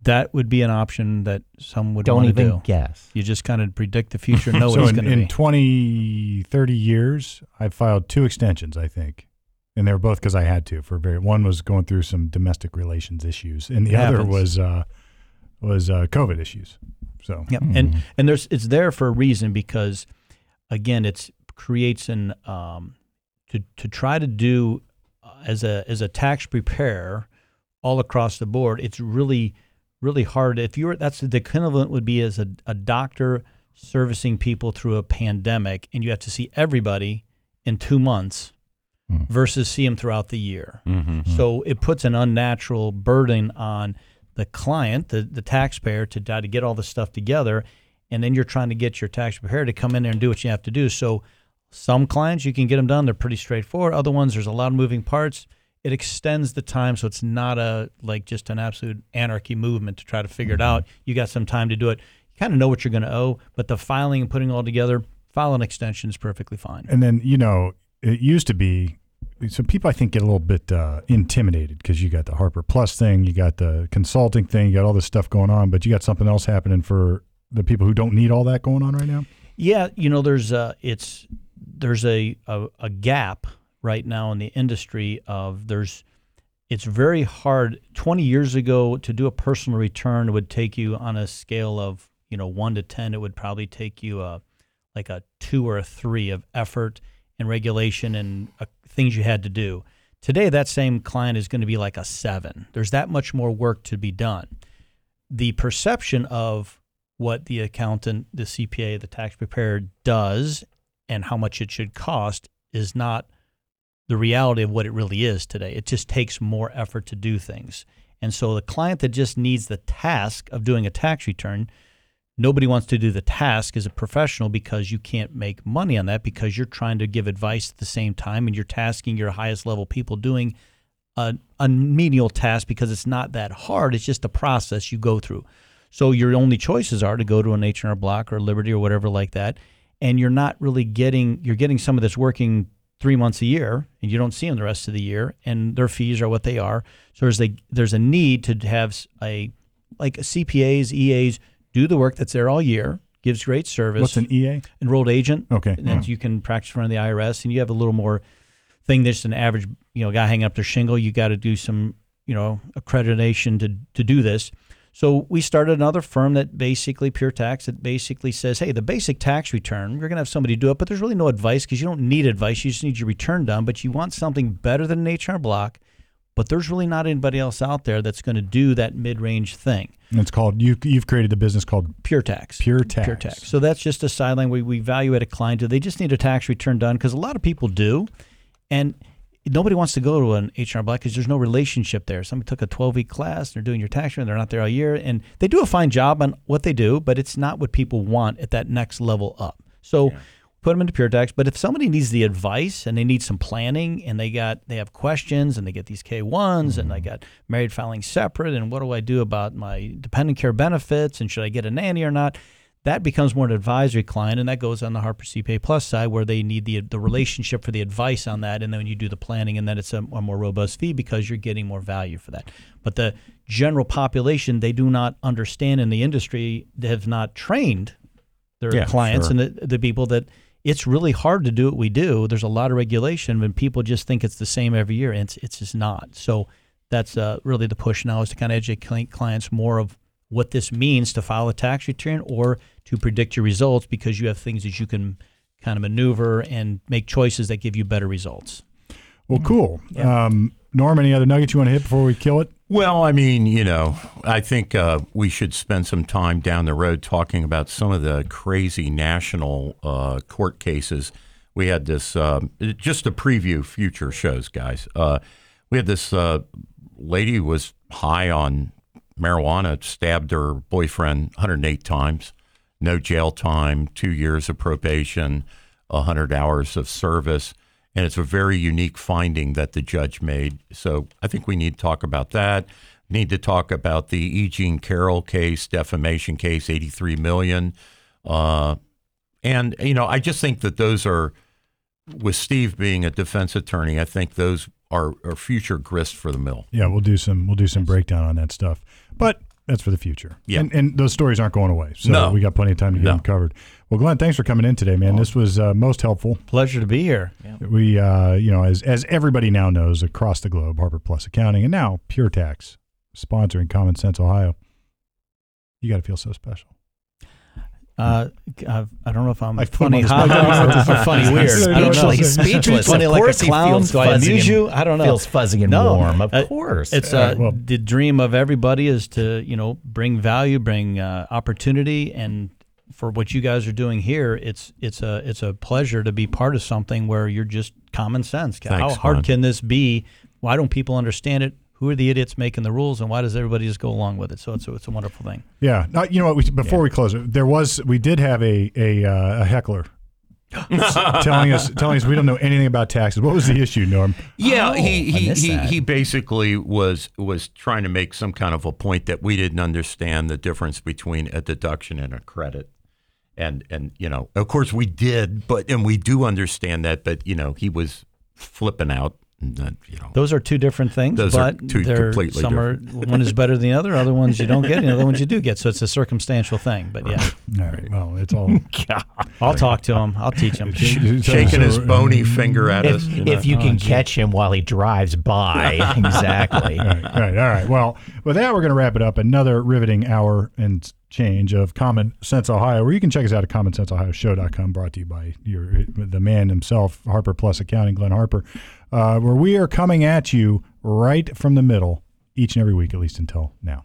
That would be an option that some would Don't even do. guess. You just kind of predict the future, know [laughs] what it's in, going to in be. 20, 30 years, I've filed two extensions, I think. And they were both because I had to. For very one was going through some domestic relations issues, and the It other happens. was uh, was uh, COVID issues. So Yep. And and there's it's there for a reason because again it's creates an um to to try to do uh, as a as a tax preparer all across the board it's really really hard if you're that's the equivalent would be as a, a doctor servicing people through a pandemic and you have to see everybody in two months mm-hmm. versus see them throughout the year mm-hmm. so it puts an unnatural burden on the client, the, the taxpayer, to try to get all this stuff together. And then you're trying to get your tax preparer to come in there and do what you have to do. So some clients, you can get them done. They're pretty straightforward. Other ones, there's a lot of moving parts. It extends the time. So it's not a like just an absolute anarchy movement to try to figure it out. You got some time to do it. You kind of know what you're going to owe, but the filing and putting it all together, file an extension is perfectly fine. And then, you know, it used to be so people I think get a little bit uh, intimidated because you got the Harper Plus thing, you got the consulting thing, you got all this stuff going on, but you got something else happening for the people who don't need all that going on right now. Yeah, you know, there's a it's there's a, a a gap right now in the industry of there's it's very hard 20 years ago to do a personal return would take you on a scale of you know 1 to 10 it would probably take you a like a 2 or a 3 of effort and regulation and uh, things you had to do. Today that same client is going to be like a 7 there's that much more work to be done. The perception of what the accountant, the CPA, the tax preparer does and how much it should cost is not the reality of what it really is today. It just takes more effort to do things. And so the client that just needs the task of doing a tax return, nobody wants to do the task as a professional because you can't make money on that because you're trying to give advice at the same time and you're tasking your highest level people doing a, a menial task because it's not that hard. It's just a process you go through. So your only choices are to go to an H and R Block or Liberty or whatever like that, and you're not really getting you're getting some of this working three months a year, and you don't see them the rest of the year, and their fees are what they are. So there's a there's a need to have a like CPAs, EAs do the work that's there all year, gives great service. What's an EA? enrolled agent? Okay. and then you can practice in front of the IRS, and you have a little more thing. There's an average, you know, guy hanging up their shingle. You got to do some, you know, accreditation to to do this. So we started another firm that basically Pure Tax that basically says, hey, the basic tax return, you're going to have somebody do it, but there's really no advice because you don't need advice. You just need your return done, but you want something better than an HR block. But there's really not anybody else out there that's going to do that mid-range thing. And it's called you. You've created the business called Pure Tax. Pure Tax. Pure Tax. So that's just a sideline where we evaluate a client. Do they just need a tax return done? Because a lot of people do, and nobody wants to go to an HR block because there's no relationship there. Somebody took a 12 week class, they're doing your tax return, and they're not there all year, and they do a fine job on what they do, but it's not what people want at that next level up. So. Put them into pure tax, but if somebody needs the advice and they need some planning and they got they have questions and they get these K ones and I mm-hmm. got married filing separate and what do I do about my dependent care benefits and should I get a nanny or not? That becomes more an advisory client, and that goes on the Harper CPA Plus side where they need the the relationship for the advice on that, and then when you do the planning, and then it's a, a more robust fee because you're getting more value for that. But the general population, they do not understand in the industry, they have not trained their Yeah, clients sure. and the, the people that it's really hard to do what we do. There's a lot of regulation, and people just think it's the same every year, and it's it's just not. So that's uh, really the push now is to kind of educate clients more of what this means to file a tax return or to predict your results because you have things that you can kind of maneuver and make choices that give you better results. Well, cool. Um, Norm, any other nuggets you want to hit before we kill it? Well, I mean, you know, I think uh, we should spend some time down the road talking about some of the crazy national uh, court cases. We had this, um, just to preview future shows, guys. Uh, we had this uh, lady who was high on marijuana, stabbed her boyfriend 108 times, no jail time, two years of probation, 100 hours of service. And it's a very unique finding that the judge made. So I think we need to talk about that. Need to talk about the E. Jean Carroll case, defamation case, 83 million. Uh, and, you know, I just think that those are, with Steve being a defense attorney, I think those are, are future grist for the mill. Yeah, we'll do some we'll do some breakdown on that stuff. But that's for the future. Yeah. And, and those stories aren't going away. So No. we got plenty of time to get No. them covered. Well, Glenn, thanks for coming in today, man. This was uh, most helpful. Pleasure to be here. We, uh, you know, as as everybody now knows across the globe, Harper Plus Accounting, and now Pure Tax, sponsoring Common Sense Ohio. You got to feel so special. Uh, I, I don't know if I'm I put funny hot or funny [laughs] weird. He's I. Speechless, speechless. Funny Of like a clown. Do I fuzzy amuse you? I don't know. Feels fuzzy and No. warm, of Uh, course. It's All uh, well- the dream of everybody is to you know bring value, bring uh, opportunity, and for what you guys are doing here, it's it's a it's a pleasure to be part of something where you're just common sense. How hard Glenn. can this be? Why don't people understand it? Who are the idiots making the rules, and why does everybody just go along with it? So it's a, it's a wonderful thing. Yeah. No, you know what? We, before we close, there was we did have a a, uh, a heckler [laughs] telling us telling us we don't know anything about taxes. What was the issue, Norm? Yeah, Oh, he he he, he basically was was trying to make some kind of a point that we didn't understand the difference between a deduction and a credit. And and you know, of course we did, but and we do understand that, but you know, he was flipping out and then, you know. Those are two different things, Those are but two they're, completely some are one is better than the other. Other ones you don't get, and other ones you do get. So it's a circumstantial thing. But yeah, All right. Well, it's all [laughs] I'll talk to him. I'll teach him. [laughs] shaking his bony mm. finger at if, us. you know. if you oh, can catch him while he drives by, [laughs] exactly. All right, all right, all right. Well, with that, we're going to wrap it up. Another riveting hour and change of Common Sense Ohio, where you can check us out at commonsenseohioshow.com, brought to you by your the man himself, Harper Plus Accounting, Glenn Harper, uh, where we are coming at you right from the middle each and every week, at least until now.